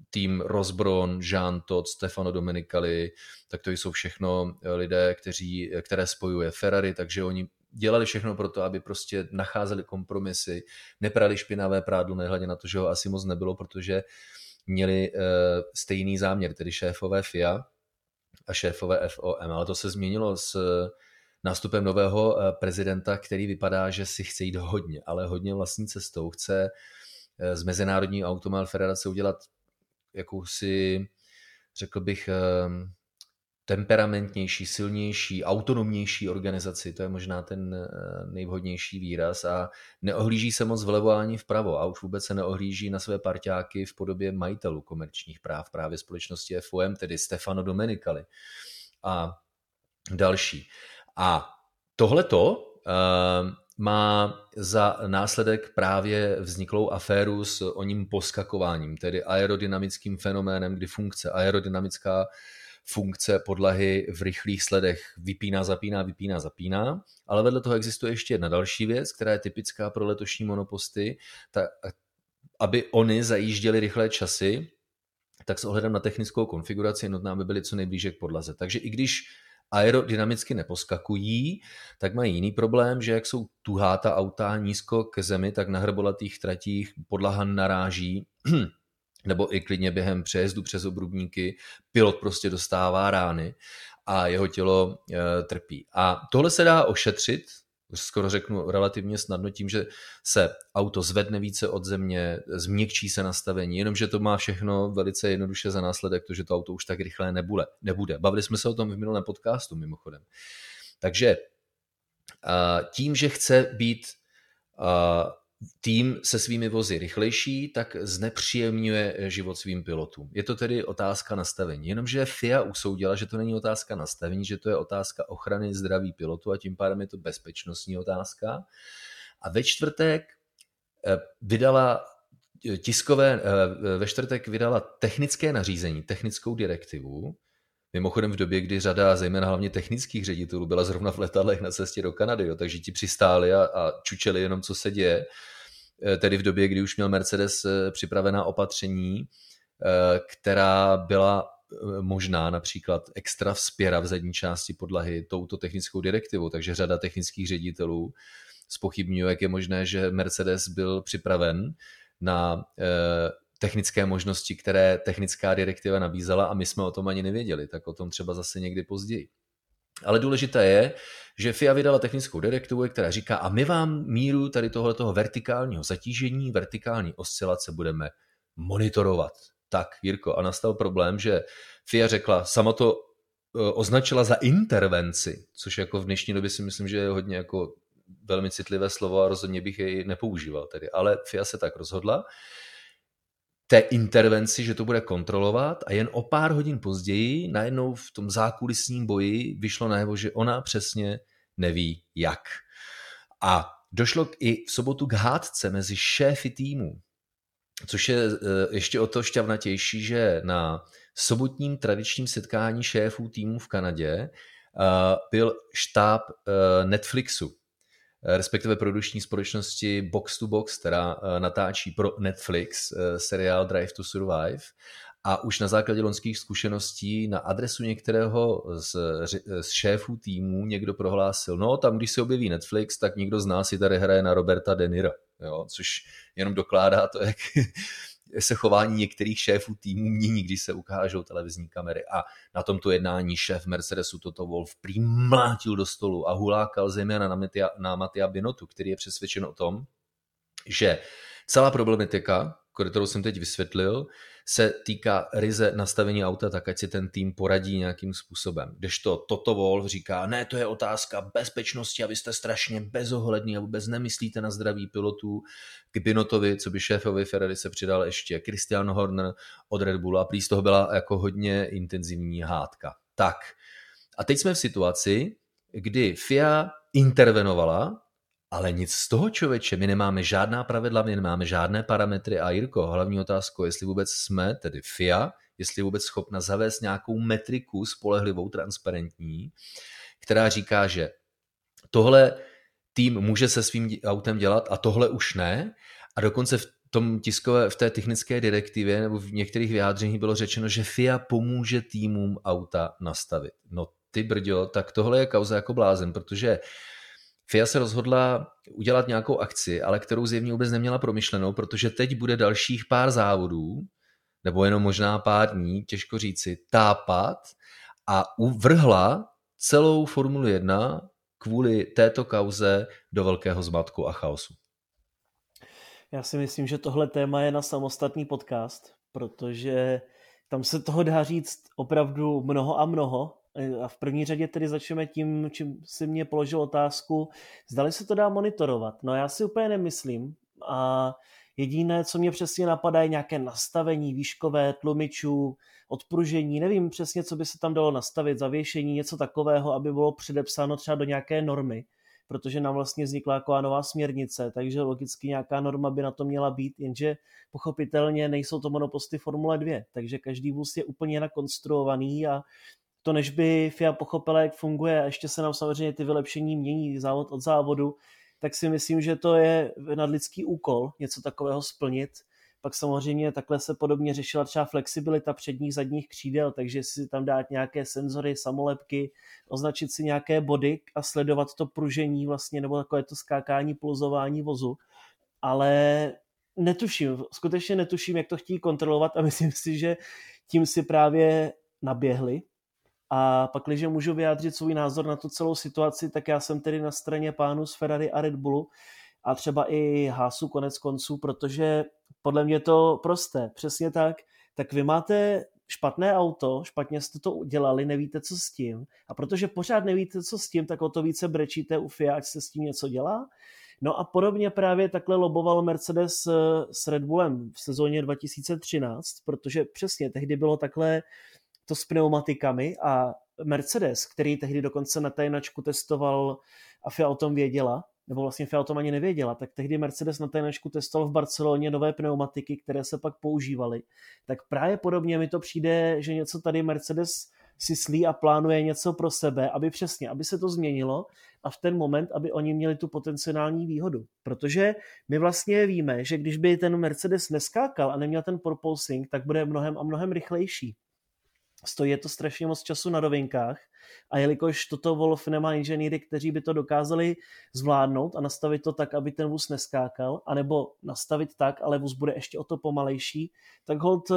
tým Rozbron, Jean Todt, Stefano Domenicali, tak to jsou všechno lidé, kteří, které spojuje Ferrari, takže oni dělali všechno pro to, aby prostě nacházeli kompromisy, neprali špinavé prádlo, nehledě na to, že ho asi moc nebylo, protože uh, měli uh, stejný záměr, tedy šéfové FIA a šéfové FOM, ale to se změnilo s nástupem nového uh, prezidenta, který vypadá, že si chce jít hodně, ale hodně vlastní cestou. Chce z Mezinárodní automobil federace udělat jakousi, řekl bych, temperamentnější, silnější, autonomnější organizaci, to je možná ten eh, nejvhodnější výraz. A neohlíží se moc vlevo ani vpravo a už vůbec se neohlíží na své parťáky v podobě majitelů komerčních práv právě společnosti FOM, tedy Stefano Domenicali. A další. A tohleto uh, má za následek právě vzniklou aféru s o ním poskakováním, tedy aerodynamickým fenoménem, kdy funkce aerodynamická funkce podlahy v rychlých sledech. Vypíná, zapíná, vypíná, zapíná, ale vedle toho existuje ještě jedna další věc, která je typická pro letošní monoposty, ta, aby oni zajížděli rychlé časy, tak s ohledem na technickou konfiguraci je nutné, aby byly co nejblíže k podlaze. Takže i když aerodynamicky neposkakují, tak mají jiný problém, že jak jsou tuhá ta auta nízko k zemi, tak na hrbolatých tratích podlaha naráží nebo i klidně během přejezdu přes obrubníky, pilot prostě dostává rány a jeho tělo e, trpí. A tohle se dá ošetřit, skoro řeknu relativně snadno tím, že se auto zvedne více od země, změkčí se nastavení, jenomže to má všechno velice jednoduše za následek to, že to auto už tak rychlé nebude. nebude. Bavili jsme se o tom v minulém podcastu mimochodem. Takže tím, že chce být tým se svými vozy rychlejší, tak znepříjemňuje život svým pilotům. Je to tedy otázka nastavení. Jenomže FIA usoudila, že to není otázka nastavení, že to je otázka ochrany zdraví pilotu a tím pádem je to bezpečnostní otázka. A ve čtvrtek eh, vydala eh, tiskové, eh, ve čtvrtek vydala technické nařízení, technickou direktivu, Mimochodem v době, kdy řada, zejména hlavně technických ředitelů, byla zrovna v letadlech na cestě do Kanady, jo, takže ti přistáli a, a čučeli jenom, co se děje. Eh, tedy v době, kdy už měl Mercedes eh, připravená opatření, eh, která byla možná například extra vzpěra v zadní části podlahy touto technickou direktivou, takže řada technických ředitelů spochybňuje, jak je možné, že Mercedes byl připraven na technické možnosti, které technická direktiva nabízela a my jsme o tom ani nevěděli, tak o tom třeba zase někdy později. Ale důležité je, že FIA vydala technickou direktivu, která říká, a my vám míru tady tohoto vertikálního zatížení, vertikální oscilace budeme monitorovat. Tak, Jirko, a nastal problém, že FIA řekla, sama to e, označila za intervenci, což jako v dnešní době si myslím, že je hodně jako velmi citlivé slovo a rozhodně bych jej nepoužíval tedy. Ale FIA se tak rozhodla té intervenci, že to bude kontrolovat a jen o pár hodin později najednou v tom zákulisním boji vyšlo najevo, že ona přesně neví jak. A došlo i v sobotu k hádce mezi šéfy týmu, což je eh, ještě o to šťavnatější, že na sobotním tradičním setkání šéfů týmů v Kanadě eh, byl štáb eh, Netflixu, respektive produční společnosti Box to Box, která natáčí pro Netflix seriál Drive to Survive a už na základě lonských zkušeností na adresu některého z, z šéfů týmů někdo prohlásil, no tam, když se objeví Netflix, tak nikdo z nás si tady hraje na Roberta De Niro, jo? což jenom dokládá to, jak se chování některých šéfů týmů mění, když se ukážou televizní kamery. A na tomto jednání šéf Mercedesu Toto Wolf prý mlátil do stolu a hulákal zejména na, Matia, na Matia Binotu, který je přesvědčen o tom, že celá problematika, kterou jsem teď vysvětlil, se týká ryze nastavení auta, tak ať si ten tým poradí nějakým způsobem. to Toto Wolf říká, ne, to je otázka bezpečnosti a vy jste strašně bezohlední a vůbec nemyslíte na zdraví pilotů. K Binotovi, co by šéfovi Ferrari se přidal ještě Christian Horner od Red Bullu a prý z toho byla jako hodně intenzivní hádka. Tak, a teď jsme v situaci, kdy FIA intervenovala ale nic z toho, člověče, my nemáme žádná pravidla, my nemáme žádné parametry a Jirko, hlavní otázka, jestli vůbec jsme, tedy FIA, jestli je vůbec schopna zavést nějakou metriku spolehlivou, transparentní, která říká, že tohle tým může se svým autem dělat a tohle už ne. A dokonce v tom tiskové, v té technické direktivě nebo v některých vyjádřeních bylo řečeno, že FIA pomůže týmům auta nastavit. No ty brďo, tak tohle je kauza jako blázen, protože FIA se rozhodla udělat nějakou akci, ale kterou zjevně vůbec neměla promyšlenou, protože teď bude dalších pár závodů, nebo jenom možná pár dní, těžko říci, tápat a uvrhla celou Formulu 1 kvůli této kauze do velkého zmatku a chaosu. Já si myslím, že tohle téma je na samostatný podcast, protože tam se toho dá říct opravdu mnoho a mnoho a v první řadě tedy začneme tím, čím si mě položil otázku, zdali se to dá monitorovat. No já si úplně nemyslím a jediné, co mě přesně napadá, je nějaké nastavení výškové tlumičů, odpružení, nevím přesně, co by se tam dalo nastavit, zavěšení, něco takového, aby bylo předepsáno třeba do nějaké normy, protože nám vlastně vznikla jako nová směrnice, takže logicky nějaká norma by na to měla být, jenže pochopitelně nejsou to monoposty Formule 2, takže každý vůz je úplně nakonstruovaný a to než by FIA pochopila, jak funguje a ještě se nám samozřejmě ty vylepšení mění závod od závodu, tak si myslím, že to je nadlidský úkol něco takového splnit. Pak samozřejmě takhle se podobně řešila třeba flexibilita předních zadních křídel, takže si tam dát nějaké senzory, samolepky, označit si nějaké body a sledovat to pružení vlastně, nebo takové to skákání, pulzování vozu. Ale netuším, skutečně netuším, jak to chtějí kontrolovat a myslím si, že tím si právě naběhli, a pak, když můžu vyjádřit svůj názor na tu celou situaci, tak já jsem tedy na straně pánu z Ferrari a Red Bullu a třeba i Hásu konec konců, protože podle mě je to prosté, přesně tak. Tak vy máte špatné auto, špatně jste to udělali, nevíte, co s tím. A protože pořád nevíte, co s tím, tak o to více brečíte u FIA, ať se s tím něco dělá. No a podobně právě takhle loboval Mercedes s Red Bullem v sezóně 2013, protože přesně tehdy bylo takhle to s pneumatikami a Mercedes, který tehdy dokonce na tajnačku testoval a FIA o tom věděla, nebo vlastně FIA o tom ani nevěděla, tak tehdy Mercedes na tajnačku testoval v Barceloně nové pneumatiky, které se pak používaly. Tak právě podobně mi to přijde, že něco tady Mercedes si slí a plánuje něco pro sebe, aby přesně, aby se to změnilo a v ten moment, aby oni měli tu potenciální výhodu. Protože my vlastně víme, že když by ten Mercedes neskákal a neměl ten propulsing, tak bude mnohem a mnohem rychlejší. Stojí to strašně moc času na rovinkách a jelikož toto Wolf nemá inženýry, kteří by to dokázali zvládnout a nastavit to tak, aby ten vůz neskákal, anebo nastavit tak, ale vůz bude ještě o to pomalejší, tak hold eh,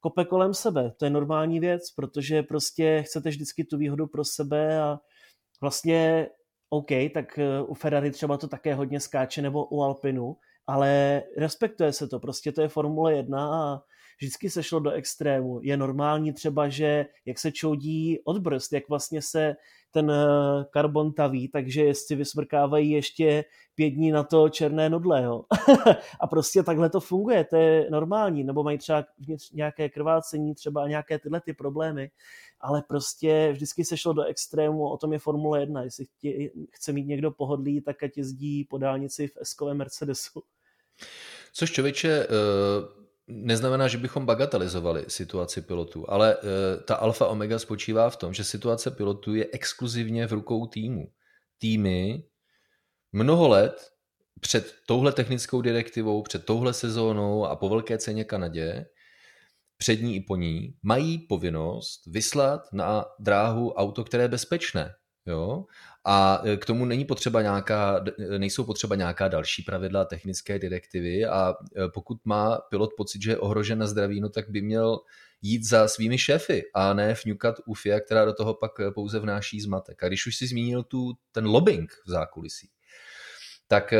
kope kolem sebe. To je normální věc, protože prostě chcete vždycky tu výhodu pro sebe a vlastně OK, tak eh, u Ferrari třeba to také hodně skáče nebo u Alpinu, ale respektuje se to, prostě to je Formule 1 a vždycky se šlo do extrému. Je normální třeba, že jak se čoudí od brzd, jak vlastně se ten eh, karbon taví, takže jezdci vysmrkávají ještě pět dní na to černé nudle. Jo? a prostě takhle to funguje, to je normální, nebo mají třeba nějaké krvácení, třeba nějaké tyhle ty problémy, ale prostě vždycky se šlo do extrému, o tom je Formule 1, jestli chce mít někdo pohodlí, tak ať jezdí po dálnici v S-kovém Mercedesu. Což člověče, eh, neznamená, že bychom bagatelizovali situaci pilotů, ale uh, ta alfa omega spočívá v tom, že situace pilotů je exkluzivně v rukou týmu. Týmy mnoho let před touhle technickou direktivou, před touhle sezónou a po velké ceně Kanadě, před ní i po ní, mají povinnost vyslat na dráhu auto, které je bezpečné. Jo? A e, k tomu není potřeba nějaká, e, nejsou potřeba nějaká další pravidla, technické direktivy a e, pokud má pilot pocit, že je ohrožen na zdraví, no tak by měl jít za svými šéfy a ne fňukat u FIA, která do toho pak pouze vnáší zmatek. A když už si zmínil tu, ten lobbying v zákulisí, tak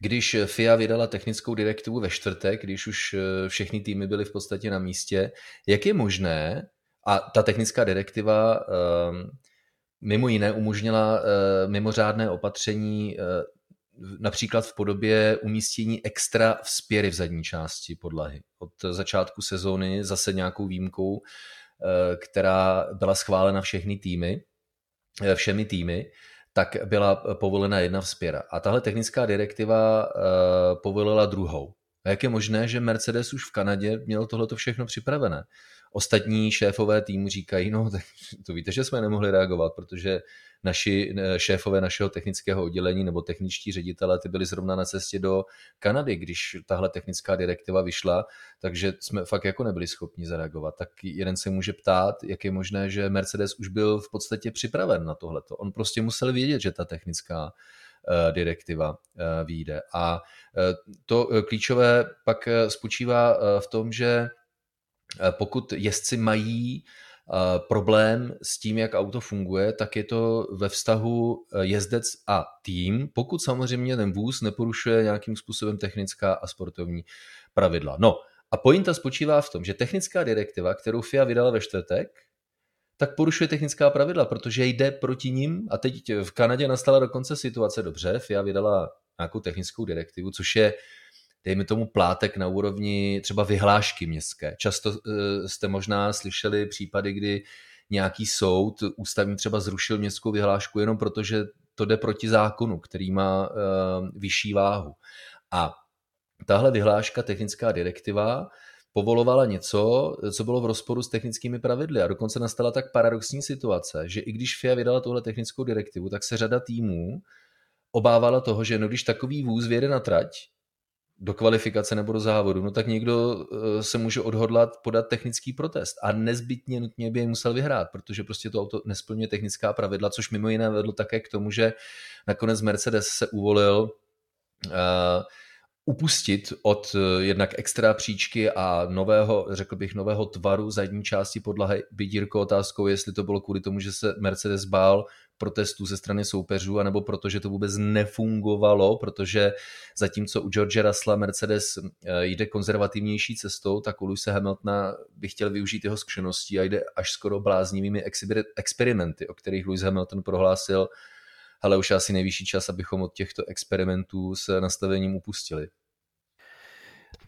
když FIA vydala technickou direktivu ve čtvrtek, když už všechny týmy byly v podstatě na místě, jak je možné, a ta technická direktiva mimo jiné umožnila eh, mimořádné opatření eh, například v podobě umístění extra vzpěry v zadní části podlahy. Od začátku sezóny zase nějakou výjimkou, eh, která byla schválena všechny týmy, všemi týmy, tak byla povolena jedna vzpěra. A tahle technická direktiva povolila druhou. A jak je možné, že Mercedes už v Kanadě měl tohleto všechno připravené? Ostatní šéfové týmu říkají, no tak to víte, že jsme nemohli reagovat, protože naši šéfové našeho technického oddělení nebo techničtí ředitele ty byli zrovna na cestě do Kanady, když tahle technická direktiva vyšla, takže jsme fakt jako nebyli schopni zareagovat. Tak jeden se může ptát, jak je možné, že Mercedes už byl v podstatě připraven na tohleto. On prostě musel vědět, že ta technická eh, direktiva eh, vyjde. A eh, to klíčové pak spočívá v tom, že Eh, pokud jezdci mají eh, problém s tím, jak auto funguje, tak je to ve vztahu eh, jezdec a tým, pokud samozřejmě ten vůz neporušuje nějakým způsobem technická a sportovní pravidla. No a pointa spočívá v tom, že technická direktiva, kterou FIA vydala ve čtvrtek, tak porušuje technická pravidla, protože jde proti ním a teď v Kanadě nastala dokonce situace dobře, FIA vydala nějakou technickou direktivu, což je dejme tomu plátek na úrovni třeba vyhlášky městské. Často eh, jste možná slyšeli případy, kdy nějaký soud ústavní třeba zrušil městskou vyhlášku jenom proto, že to jde proti zákonu, který má uh, vyšší váhu. A tahle vyhláška, technická direktiva, povolovala něco, co bylo v rozporu s technickými pravidly. A dokonce nastala tak paradoxní situace, že i když FIA vydala tuhle technickou direktivu, tak se řada týmů obávala toho, že no, když takový vůz vyjede na trať, do kvalifikace nebo do závodu, no tak někdo eh, se může odhodlat podat technický protest a nezbytně nutně by je musel vyhrát, protože prostě to auto nesplňuje technická pravidla, což mimo jiné vedlo také k tomu, že nakonec Mercedes se uvolil uh, upustit od uh, jednak extra příčky a nového, řekl bych, nového tvaru zadní části podlahy. Jirko otázkou, jestli to bylo kvůli tomu, že se Mercedes bál protestů ze strany soupeřů, anebo protože to vůbec nefungovalo, protože zatímco u George Russella Mercedes eh, jde konzervativnější cestou, tak u Lewisa Hamiltona by chtěl využít jeho zkušeností a jde až skoro bláznivými experimenty, o kterých Lewis Hamilton prohlásil, ale už asi nejvyšší čas, abychom od těchto experimentů s nastavením upustili.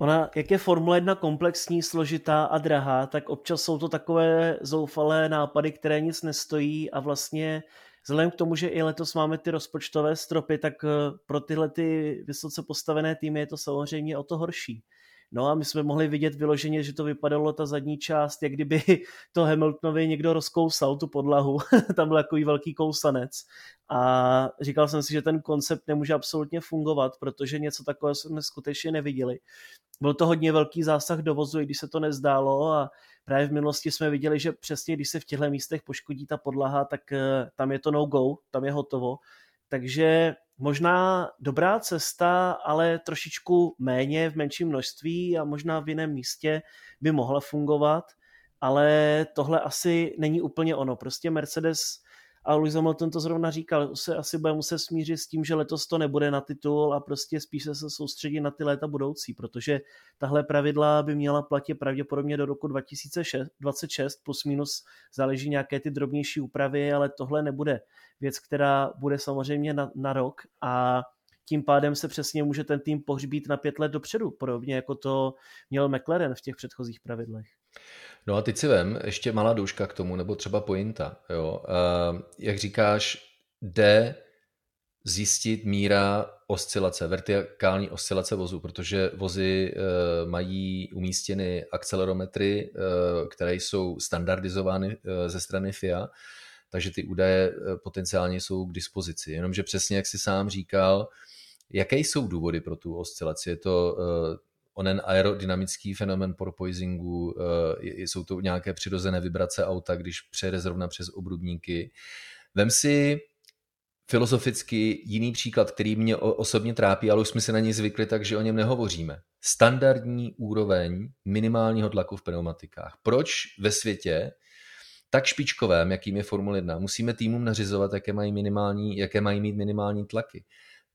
Ona, jak je Formule 1 komplexní, složitá a drahá, tak občas jsou to takové zoufalé nápady, které nic nestojí a vlastně Vzhledem k tomu, že i letos máme ty rozpočtové stropy, tak eh, pro tyhle ty vysoce postavené týmy je to samozřejmě o to horší. No a my jsme mohli vidět vyloženě, že to vypadalo ta zadní část, jak kdyby to Hamiltonovi někdo rozkousal tu podlahu. Tam byl takový velký kousanec. A říkal jsem si, že ten koncept nemůže absolutně fungovat, protože něco takového jsme skutečně neviděli. Byl to hodně velký zásah do vozu, i když se to nezdálo a právě v minulosti jsme viděli, že přesně když se v těchto místech poškodí ta podlaha, tak eh, tam je to no go, tam je hotovo. Takže možná dobrá cesta, ale trošičku méně v menším množství a možná v jiném místě by mohla fungovat, ale tohle asi není úplně ono. Prostě Mercedes a Lewis Hamilton to zrovna říkal, se asi bude muset smířit s tím, že letos to nebude na titul a prostě spíš se soustředit na ty léta budoucí, protože tahle pravidla by měla platit pravděpodobně do roku 2026, plus minus záleží nějaké ty drobnější úpravy, ale tohle nebude věc, která bude samozřejmě na, na rok a tím pádem se přesně může ten tým pohřbít na pět let dopředu, podobně jako to měl McLaren v těch předchozích pravidlech. No a teď si vem, ještě malá douška k tomu, nebo třeba pointa. Jo. Uh, jak říkáš, jde zjistit míra oscilace, vertikální oscilace vozu, protože vozy uh, mají umístěny akcelerometry, uh, které jsou standardizovány uh, ze strany FIA, takže ty údaje potenciálně jsou k dispozici. Jenomže přesně, jak si sám říkal, jaké jsou důvody pro tu oscilaci? Je to onen aerodynamický fenomen porpoisingu, eh, jsou to nějaké přirozené vibrace auta, když přejede zrovna přes obrubníky. Vem si filozoficky jiný příklad, který mě osobně trápí, ale už jsme se na něj zvykli, takže o něm nehovoříme. Standardní úroveň minimálního tlaku v pneumatikách. Proč ve světě tak špičkovém, jakým je Formule 1, musíme týmům nařizovat, jaké mají, minimální, jaké mají mít minimální tlaky?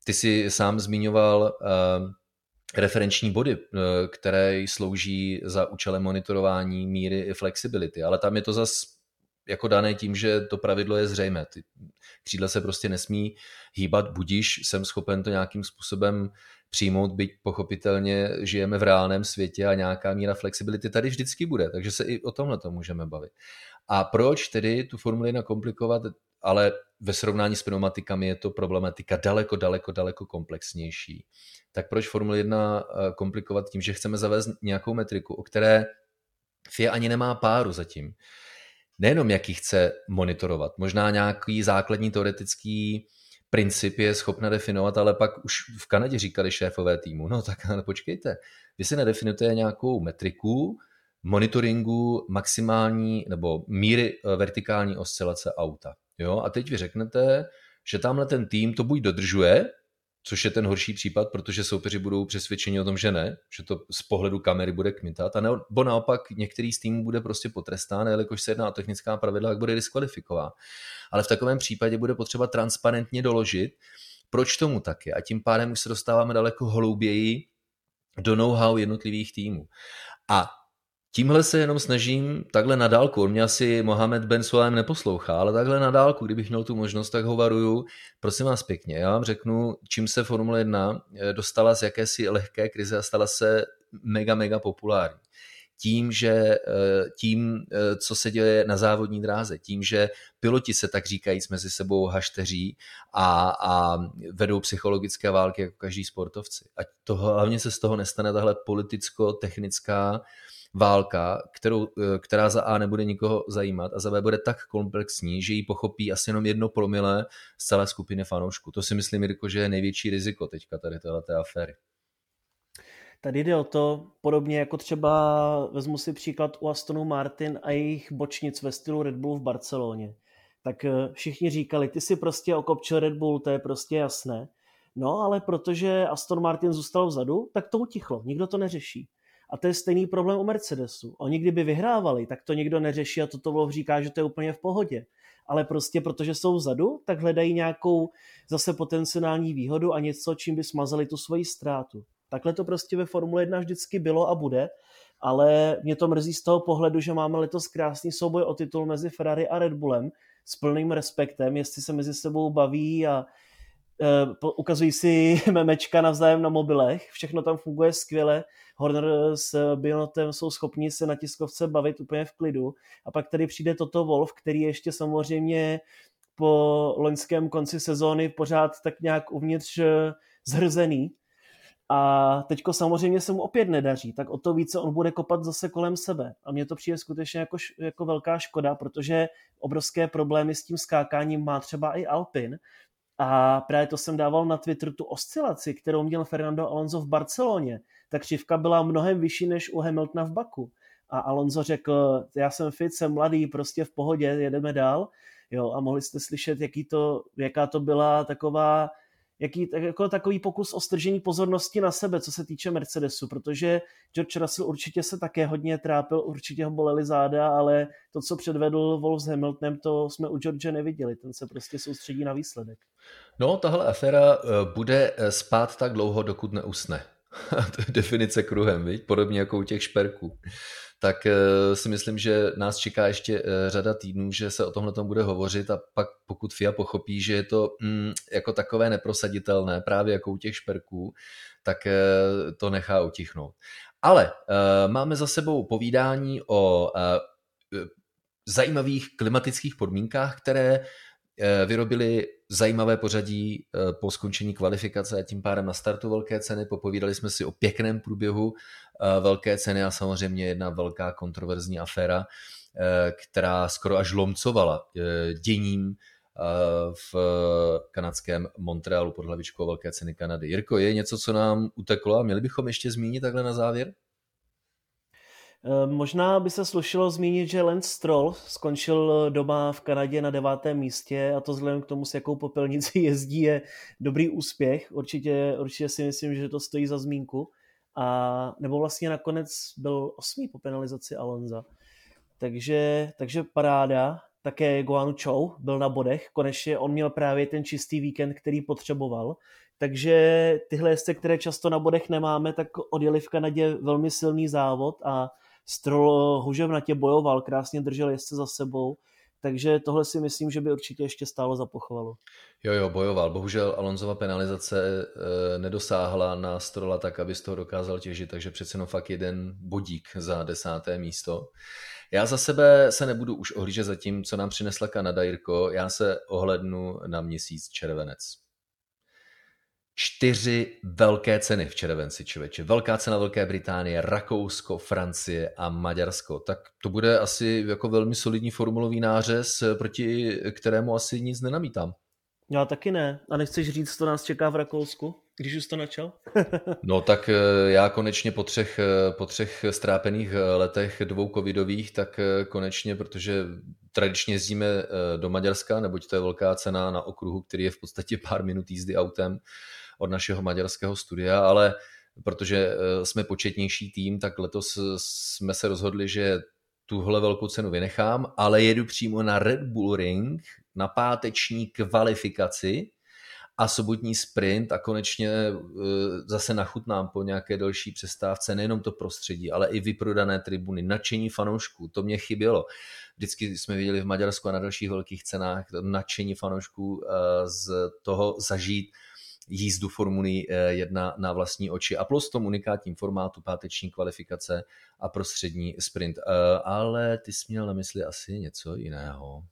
Ty jsi sám zmiňoval uh, referenční body, eh, které slouží za účelem monitorování míry flexibility, ale tam je to zas jako dané tím, že to pravidlo je zřejmé. Ty křídla se prostě nesmí hýbat, budíš, jsem schopen to nějakým způsobem přijmout, byť pochopitelně žijeme v reálném světě a nějaká míra flexibility tady vždycky bude, takže se i o tomhle to můžeme bavit. A proč tedy tu Formuli 1 komplikovat, ale ve srovnání s pneumatikami je to problematika daleko, daleko, daleko komplexnější tak proč Formule 1 eh, komplikovat tím, že chceme zavést nějakou metriku, o které FIA ani nemá páru zatím. Nejenom jaký chce monitorovat, možná nějaký základní teoretický princip je schopna definovat, ale pak už v Kanadě říkali šéfové týmu, no tak ale počkejte, vy si nedefinujete nějakou metriku monitoringu maximální nebo míry eh, vertikální oscilace auta. Jo? A teď vy řeknete, že tamhle ten tým to buď dodržuje, což je ten horší případ, protože soupeři budou přesvědčeni o tom, že ne, že to z pohledu kamery bude kmitat, a nebo naopak některý z týmů bude prostě potrestán, jelikož se jedná o technická pravidla, jak bude diskvalifikován. Ale v takovém případě bude potřeba transparentně doložit, proč tomu tak je. A tím pádem už se dostáváme daleko hlouběji do know-how jednotlivých týmů. A Tímhle se jenom snažím takhle na dálku. On mě asi Mohamed Ben Suleim neposlouchá, ale takhle na dálku, kdybych měl tu možnost, tak ho varuju. Prosím vás pěkně, já vám řeknu, čím se Formule 1 eh, dostala z jakési lehké krize a stala se mega, mega populární. Tím, že eh, tím, eh, co se děje na závodní dráze, tím, že piloti se tak říkajíc mezi sebou hašteří a, a vedou psychologické války jako každý sportovci. A to hlavně se z toho nestane tahle politicko-technická válka, kterou, eh, která za A nebude nikoho zajímat a za B bude tak komplexní, že ji pochopí asi jenom jedno promile z celé skupiny fanoušků. To si myslím, Jirko, že je největší riziko teďka tady té aféry. Tady jde o to, podobně jako třeba vezmu si příklad u Astonu Martin a jejich bočnic ve stylu Red Bull v Barceloně. Tak eh, všichni říkali, ty si prostě okopčil Red Bull, to je prostě jasné. No, ale protože Aston Martin zůstal vzadu, tak to utichlo, nikdo to neřeší. A to je stejný problém u Mercedesu. Oni kdyby vyhrávali, tak to nikdo neřeší a toto Wolf říká, že to je úplně v pohodě. Ale prostě protože jsou vzadu, tak hledají nějakou zase potenciální výhodu a něco, čím by smazali tu svoji ztrátu. Takhle to prostě ve Formule 1 vždycky bylo a bude, ale mě to mrzí z toho pohledu, že máme letos krásný souboj o titul mezi Ferrari a Red Bullem s plným respektem, jestli se mezi sebou baví a ukazují si memečka navzájem na mobilech, všechno tam funguje skvěle, Horner s Bionotem jsou schopni se na tiskovce bavit úplně v klidu a pak tady přijde toto Wolf, který ještě samozřejmě po loňském konci sezóny pořád tak nějak uvnitř eh, zhrzený A teďko samozřejmě se mu opět nedaří, tak o to více on bude kopat zase kolem sebe. A mně to přijde skutečně jako, jako velká škoda, protože obrovské problémy s tím skákáním má třeba i Alpin. A právě to jsem dával na Twitter tu oscilaci, kterou měl Fernando Alonso v Barceloně. Ta křivka byla mnohem vyšší než u Hamiltona v Baku. A Alonso řekl, já jsem fit, jsem mladý, prostě v pohodě, jedeme dál. Jo, a mohli jste slyšet, jaký to, jaká to byla taková jaký, jako takový pokus o stržení pozornosti na sebe, co se týče Mercedesu, protože George Russell určitě se také hodně trápil, určitě ho boleli záda, ale to, co předvedl Wolf s Hamiltonem, to jsme u George neviděli, ten se prostě soustředí na výsledek. No, tahle aféra eh, bude eh, spát tak dlouho, dokud neusne. to je definice kruhem, viď? podobně jako u těch šperků tak eh, si myslím, že nás čeká ještě eh, řada týdnů, že se o tomhle tom bude hovořit a pak pokud FIA pochopí, že je to mm, jako takové neprosaditelné, právě jako u těch šperků, tak eh, to nechá utichnout. Ale máme za sebou povídání o zajímavých klimatických podmínkách, které vyrobili zajímavé pořadí po skončení kvalifikace a tím pádem na startu velké ceny. Popovídali jsme si o pěkném průběhu Eh, velké ceny a samozřejmě jedna velká kontroverzní aféra, eh, která skoro až lomcovala eh, děním v kanadském Montrealu pod hlavičkou velké ceny Kanady. Jirko, je něco, co nám uteklo a měli bychom ještě zmínit takhle na závěr? Možná by se slušilo zmínit, že Lance Stroll skončil doma v Kanadě na devátém místě a to vzhledem k tomu, s jakou popelnici jezdí, je dobrý úspěch. Určitě, určitě si myslím, že to stojí za zmínku a nebo vlastně nakonec byl osmý po penalizaci Alonza. Takže, takže paráda, také Guanu Chou byl na bodech, konečně on měl právě ten čistý víkend, který potřeboval, takže tyhle jezdce, které často na bodech nemáme, tak odjeli v Kanadě velmi silný závod a Stroll huževnatě bojoval, krásně držel jezdce za sebou takže tohle si myslím, že by určitě ještě stálo za pochvalu. Jo, jo, bojoval. Bohužel Alonzova penalizace e, nedosáhla na Strola tak, aby z toho dokázal těžit, takže přece jenom fakt jeden bodík za desáté místo. Já za sebe se nebudu už ohlížet za tím, co nám přinesla Kanada, Jirko. Já se ohlednu na měsíc červenec čtyři velké ceny v červenci, člověče. Velká cena Velké Británie, Rakousko, Francie a Maďarsko. Tak to bude asi jako velmi solidní formulový nářez, proti kterému asi nic nenamítám. Já taky ne. A nechceš říct, co nás čeká v Rakousku, když už to načal? no tak eh, já konečně po třech, eh, po třech strápených eh, letech dvou covidových, tak konečně, protože tradičně jezdíme do Maďarska, neboť to je velká cena na okruhu, který je v podstatě pár minut jízdy autem, od našeho maďarského studia, ale protože eh, jsme početnější tým, tak letos jsme se rozhodli, že tuhle velkou cenu vynechám, ale jedu přímo na Red Bull Ring na páteční kvalifikaci a sobotní sprint a konečně eh, zase nachutnám po nějaké delší přestávce nejenom to prostředí, ale i vyprodané tribuny, nadšení fanoušků, to mě chybělo. Vždycky jsme viděli v Maďarsku a na dalších velkých cenách nadšení fanoušků eh, z toho zažít jízdu Formuly 1 na vlastní oči a plus tom unikátním formátu páteční kvalifikace a prostřední sprint. Eh, ale ty jsi měl na mysli asi něco jiného.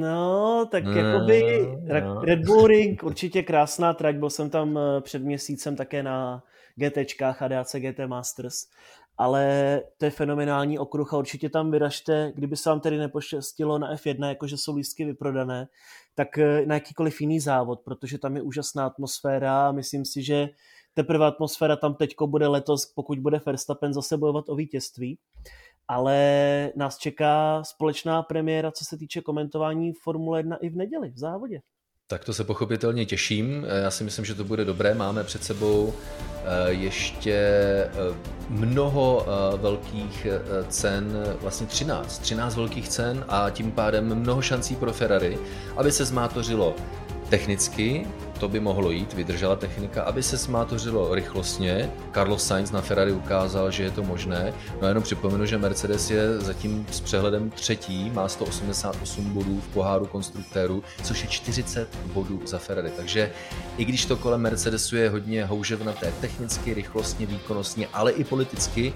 No, tak no, jakoby no. Red Bull Ring, určitě krásná trať, byl jsem tam eh, před měsícem také na GTčkách a DAC GT Masters ale to je fenomenální okruh a určitě tam vyražte, kdyby se vám tedy nepoštěstilo na F1, jakože jsou lístky vyprodané, tak eh, na jakýkoliv jiný závod, protože tam je úžasná atmosféra a myslím si, že teprve atmosféra tam teďko bude letos, pokud bude Verstappen zase bojovat o vítězství. Ale nás čeká společná premiéra, co se týče komentování Formule 1 i v neděli v závodě. Tak to se pochopitelně těším. Já si myslím, že to bude dobré. Máme před sebou eh, ještě eh, mnoho eh, velkých cen, vlastně 13, 13 velkých cen a tím pádem mnoho šancí pro Ferrari, aby se zmátořilo technicky, to by mohlo jít, vydržela technika, aby se smátořilo rychlostně. Carlos Sainz na Ferrari ukázal, že je to možné. No a jenom připomenu, že Mercedes je zatím s přehledem třetí, má 188 bodů v poháru konstruktérů, což je 40 bodů za Ferrari. Takže i když to kolem Mercedesu je hodně houževnaté technicky, rychlostně, výkonnostně, ale i politicky,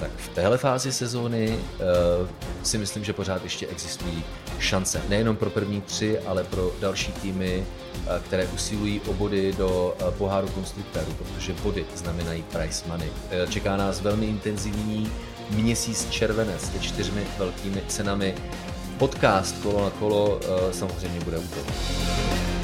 tak v téhle fázi sezóny uh, si myslím, že pořád ještě existují šance. Nejenom pro první tři, ale pro další týmy, které usilují o body do uh, poháru konstruktérů, protože body znamenají price money. Uh, čeká nás velmi intenzivní měsíc červenec se čtyřmi velkými cenami. Podcast kolo na kolo samozřejmě bude toho.